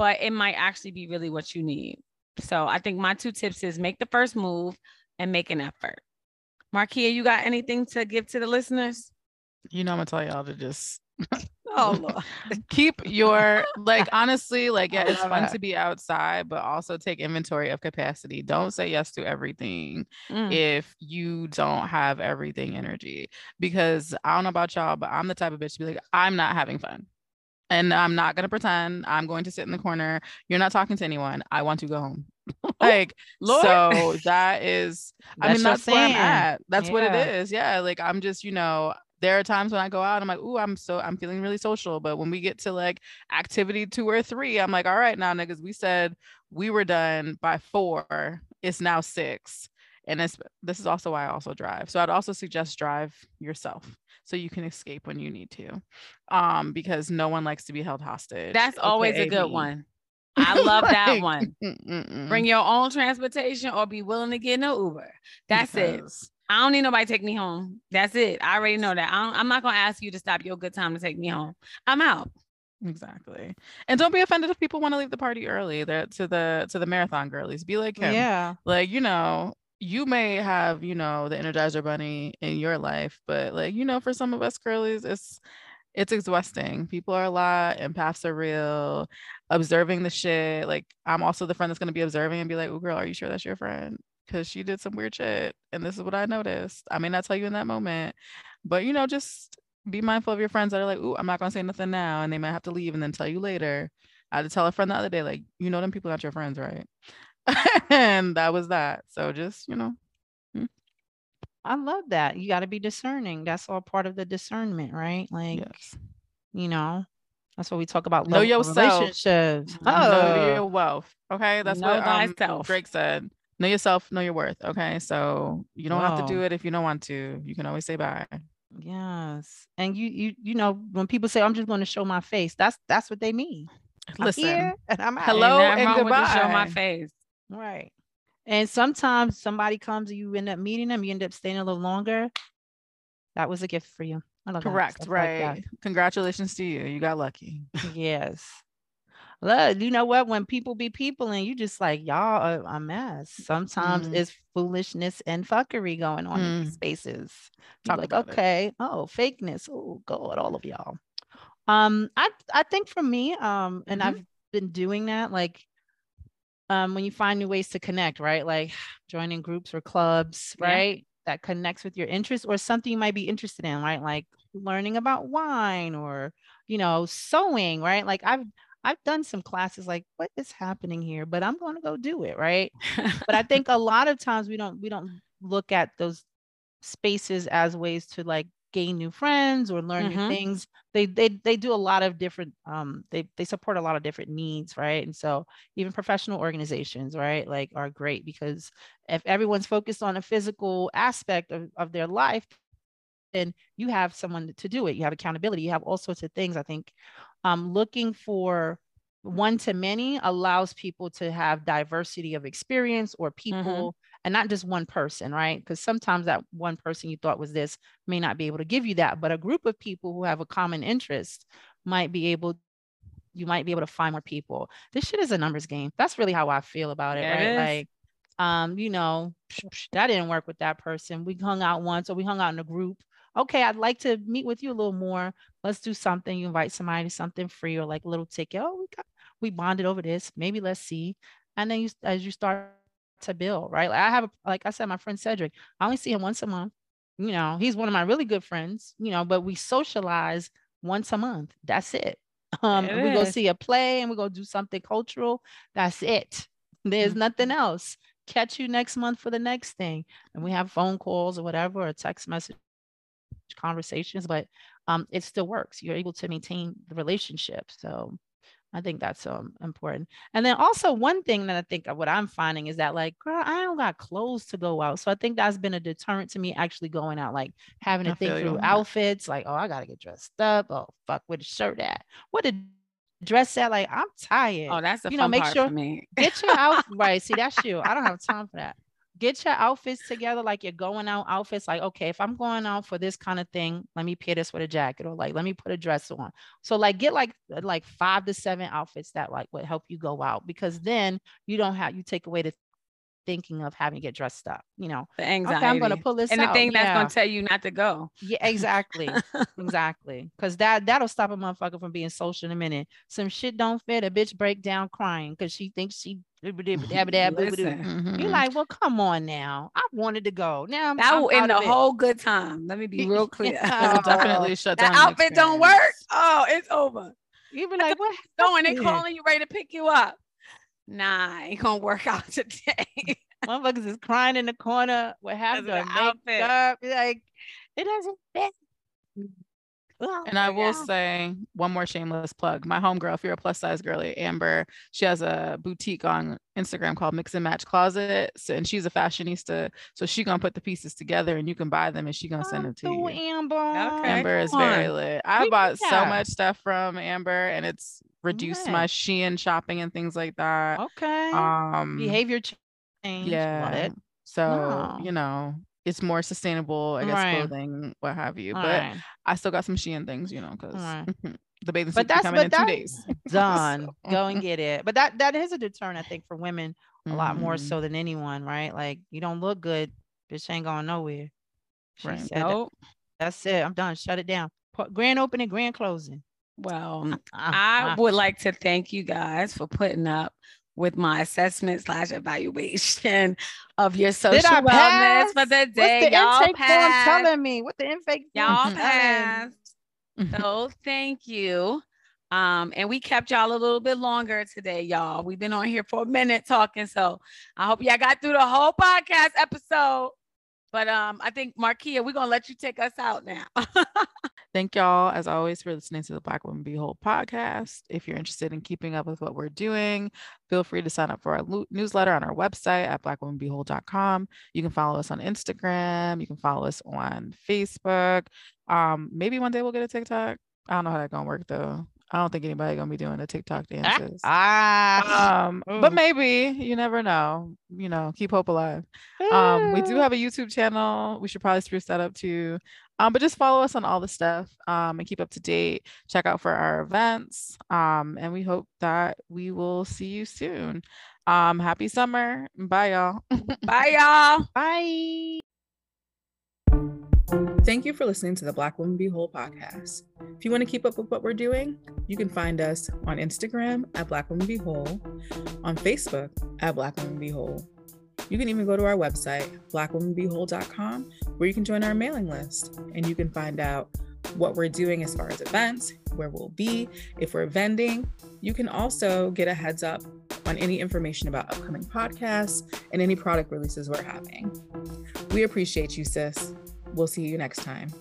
but it might actually be really what you need. So I think my two tips is make the first move and make an effort. Marquia, you got anything to give to the listeners? You know, I'm gonna tell y'all to just oh Lord. keep your like honestly, like yeah, it's fun that. to be outside, but also take inventory of capacity. Don't say yes to everything mm. if you don't have everything energy. Because I don't know about y'all, but I'm the type of bitch to be like, I'm not having fun and I'm not gonna pretend I'm going to sit in the corner. You're not talking to anyone. I want to go home. like Lord. so that is I mean that's where I'm at. That's yeah. what it is. Yeah. Like I'm just, you know, there are times when I go out, I'm like, ooh, I'm so I'm feeling really social. But when we get to like activity two or three, I'm like, all right, now niggas, we said we were done by four. It's now six. And it's this is also why I also drive. So I'd also suggest drive yourself so you can escape when you need to um because no one likes to be held hostage that's always a good one I love like, that one. Mm-mm-mm. Bring your own transportation or be willing to get no Uber. That's because... it. I don't need nobody take me home. That's it. I already know that. I am not gonna ask you to stop your good time to take me home. I'm out. Exactly. And don't be offended if people want to leave the party early. There to the to the marathon girlies. Be like him. Yeah. Like, you know, you may have, you know, the Energizer Bunny in your life, but like, you know, for some of us girlies, it's it's exhausting. People are a lot, empaths are real, observing the shit. Like, I'm also the friend that's gonna be observing and be like, oh girl, are you sure that's your friend? Because she did some weird shit. And this is what I noticed. I may not tell you in that moment, but you know, just be mindful of your friends that are like, oh, I'm not gonna say nothing now, and they might have to leave and then tell you later. I had to tell a friend the other day, like, you know, them people not your friends, right? and that was that. So just, you know. Hmm. I love that. You got to be discerning. That's all part of the discernment, right? Like, yes. you know, that's what we talk about. Know yourself. Relationships. Oh. Know your wealth. Okay. That's know what um, Drake said. Know yourself, know your worth. Okay. So you don't Whoa. have to do it if you don't want to. You can always say bye. Yes. And you you you know, when people say I'm just going to show my face, that's that's what they mean. Listen, I'm and I'm out. hello and, and goodbye. show my face. Right. And sometimes somebody comes and you end up meeting them, you end up staying a little longer. That was a gift for you. Correct. Right. Like Congratulations to you. You got lucky. yes. Look, you know what? When people be people and you just like, y'all are a mess. Sometimes mm. it's foolishness and fuckery going on mm. in these mm. spaces. Talk like, okay, it. oh, fakeness. Oh, God, all of y'all. Um, I I think for me, um, and mm-hmm. I've been doing that, like um, when you find new ways to connect, right? Like joining groups or clubs, yeah. right? That connects with your interests or something you might be interested in, right? Like learning about wine or, you know, sewing, right? Like I've I've done some classes like what is happening here, but I'm going to go do it, right? but I think a lot of times we don't we don't look at those spaces as ways to like gain new friends or learn mm-hmm. new things they they they do a lot of different um they they support a lot of different needs right and so even professional organizations right like are great because if everyone's focused on a physical aspect of, of their life then you have someone to do it you have accountability you have all sorts of things i think um looking for one to many allows people to have diversity of experience or mm-hmm. And not just one person, right? Because sometimes that one person you thought was this may not be able to give you that, but a group of people who have a common interest might be able you might be able to find more people. This shit is a numbers game. That's really how I feel about it, right? Like um, you know, that didn't work with that person. We hung out once or we hung out in a group. Okay, I'd like to meet with you a little more. Let's do something. You invite somebody to something free or like a little ticket. Oh, we got we bonded over this. Maybe let's see. And then you, as you start to build, right? Like I have, a, like I said, my friend Cedric, I only see him once a month. You know, he's one of my really good friends, you know, but we socialize once a month. That's it. Um, It we go see a play and we go do something cultural. That's it. There's Mhm. nothing else. Catch you next month for the next thing. And we have phone calls or whatever, or text message conversations, but um, it still works. You're able to maintain the relationship. So I think that's so important. And then also one thing that I think of what I'm finding is that like, girl, I don't got clothes to go out. So I think that's been a deterrent to me actually going out, like having to I think through outfits, like, oh, I gotta get dressed up. Oh, fuck, where the shirt at? What the dress at? Like, I'm oh, tired. Oh, that's the You know, make sure- for me. Get your outfit right. See, that's you. I don't have time for that. Get your outfits together like you're going out outfits. Like, okay, if I'm going out for this kind of thing, let me pair this with a jacket or like let me put a dress on. So like get like like five to seven outfits that like would help you go out because then you don't have you take away the thinking of having to get dressed up, you know. The anxiety. Okay, I'm gonna pull this and the out. thing that's gonna tell you not to go. Yeah, exactly. exactly. Cause that that'll stop a motherfucker from being social in a minute. Some shit don't fit, a bitch break down crying because she thinks she you're mm-hmm. like, well, come on now. I wanted to go. Now I'm, That will end the whole good time. Let me be real clear. Oh, definitely shut down. The outfit don't work. Oh, it's over. You be like, what? Going, happened? calling you ready to pick you up. Nah, ain't gonna work out today. Motherfuckers is crying in the corner. What happened? Because to of the outfit. makeup. Like, it doesn't fit. Oh And I my will God. say one more shameless plug. My homegirl, if you're a plus size girly, Amber, she has a boutique on Instagram called Mix and Match Closet. So, and she's a fashionista. So she gonna put the pieces together and you can buy them and she gonna send Come them to through, you. Amber. Okay. Amber is very lit. I We bought so much stuff from Amber and it's reduced my Right. Shein shopping and things like that. Okay. Um Behavior change. Yeah. So, No. you know, it's more sustainable, I guess, Right. clothing, what have you. All but right. I still got some Shein things, you know, because Alright. the bathing But suit that's- coming in but two days. Done. So- Go and get it. But that that is a deterrent, I think, for women a lot more Mhm. so than anyone, right? Like you don't look good, bitch ain't going nowhere. She Right. said that- Nope. that's it. I'm done. Shut it down. Grand opening, grand closing. Well, Ah, I ah. would like to thank you guys for putting up with my assessment slash evaluation of your social wellness pass? for the What's day. the y'all intake form telling me? What the intake Y'all passed. So thank you. Um, and we kept y'all a little bit longer today, y'all. We've been on here for a minute talking. So I hope y'all got through the whole podcast episode. But um, I think Marquia, we're gonna let you take us out now. Thank y'all, as always, for listening to the Black Woman Be Whole podcast. If you're interested in keeping up with what we're doing, feel free to sign up for our lu- newsletter on our website at blackwomanbewhole.com. You can follow us on Instagram. You can follow us on Facebook. Um, maybe one day we'll get a TikTok. I don't know how that's gonna work though. I don't think anybody gonna be doing the TikTok dances. Ah, Um, Ooh. but maybe you never know. You know, keep hope alive. Um, we do have a YouTube channel. We should probably spruce that up too. Um, but just follow us on all the stuff um, and keep up to date. Check out for our events. Um, and we hope that we will see you soon. Um, happy summer. Bye, y'all. Bye, y'all. Bye. Thank you for listening to the Black Woman Be Whole podcast. If you want to keep up with what we're doing, you can find us on Instagram at Black Woman Be Whole, on Facebook at Black Woman Be Whole. You can even go to our website, blackwomanbewhole.com, where you can join our mailing list and you can find out what we're doing as far as events, where we'll be, if we're vending. You can also get a heads up on any information about upcoming podcasts and any product releases we're having. We appreciate you, sis. We'll see you next time.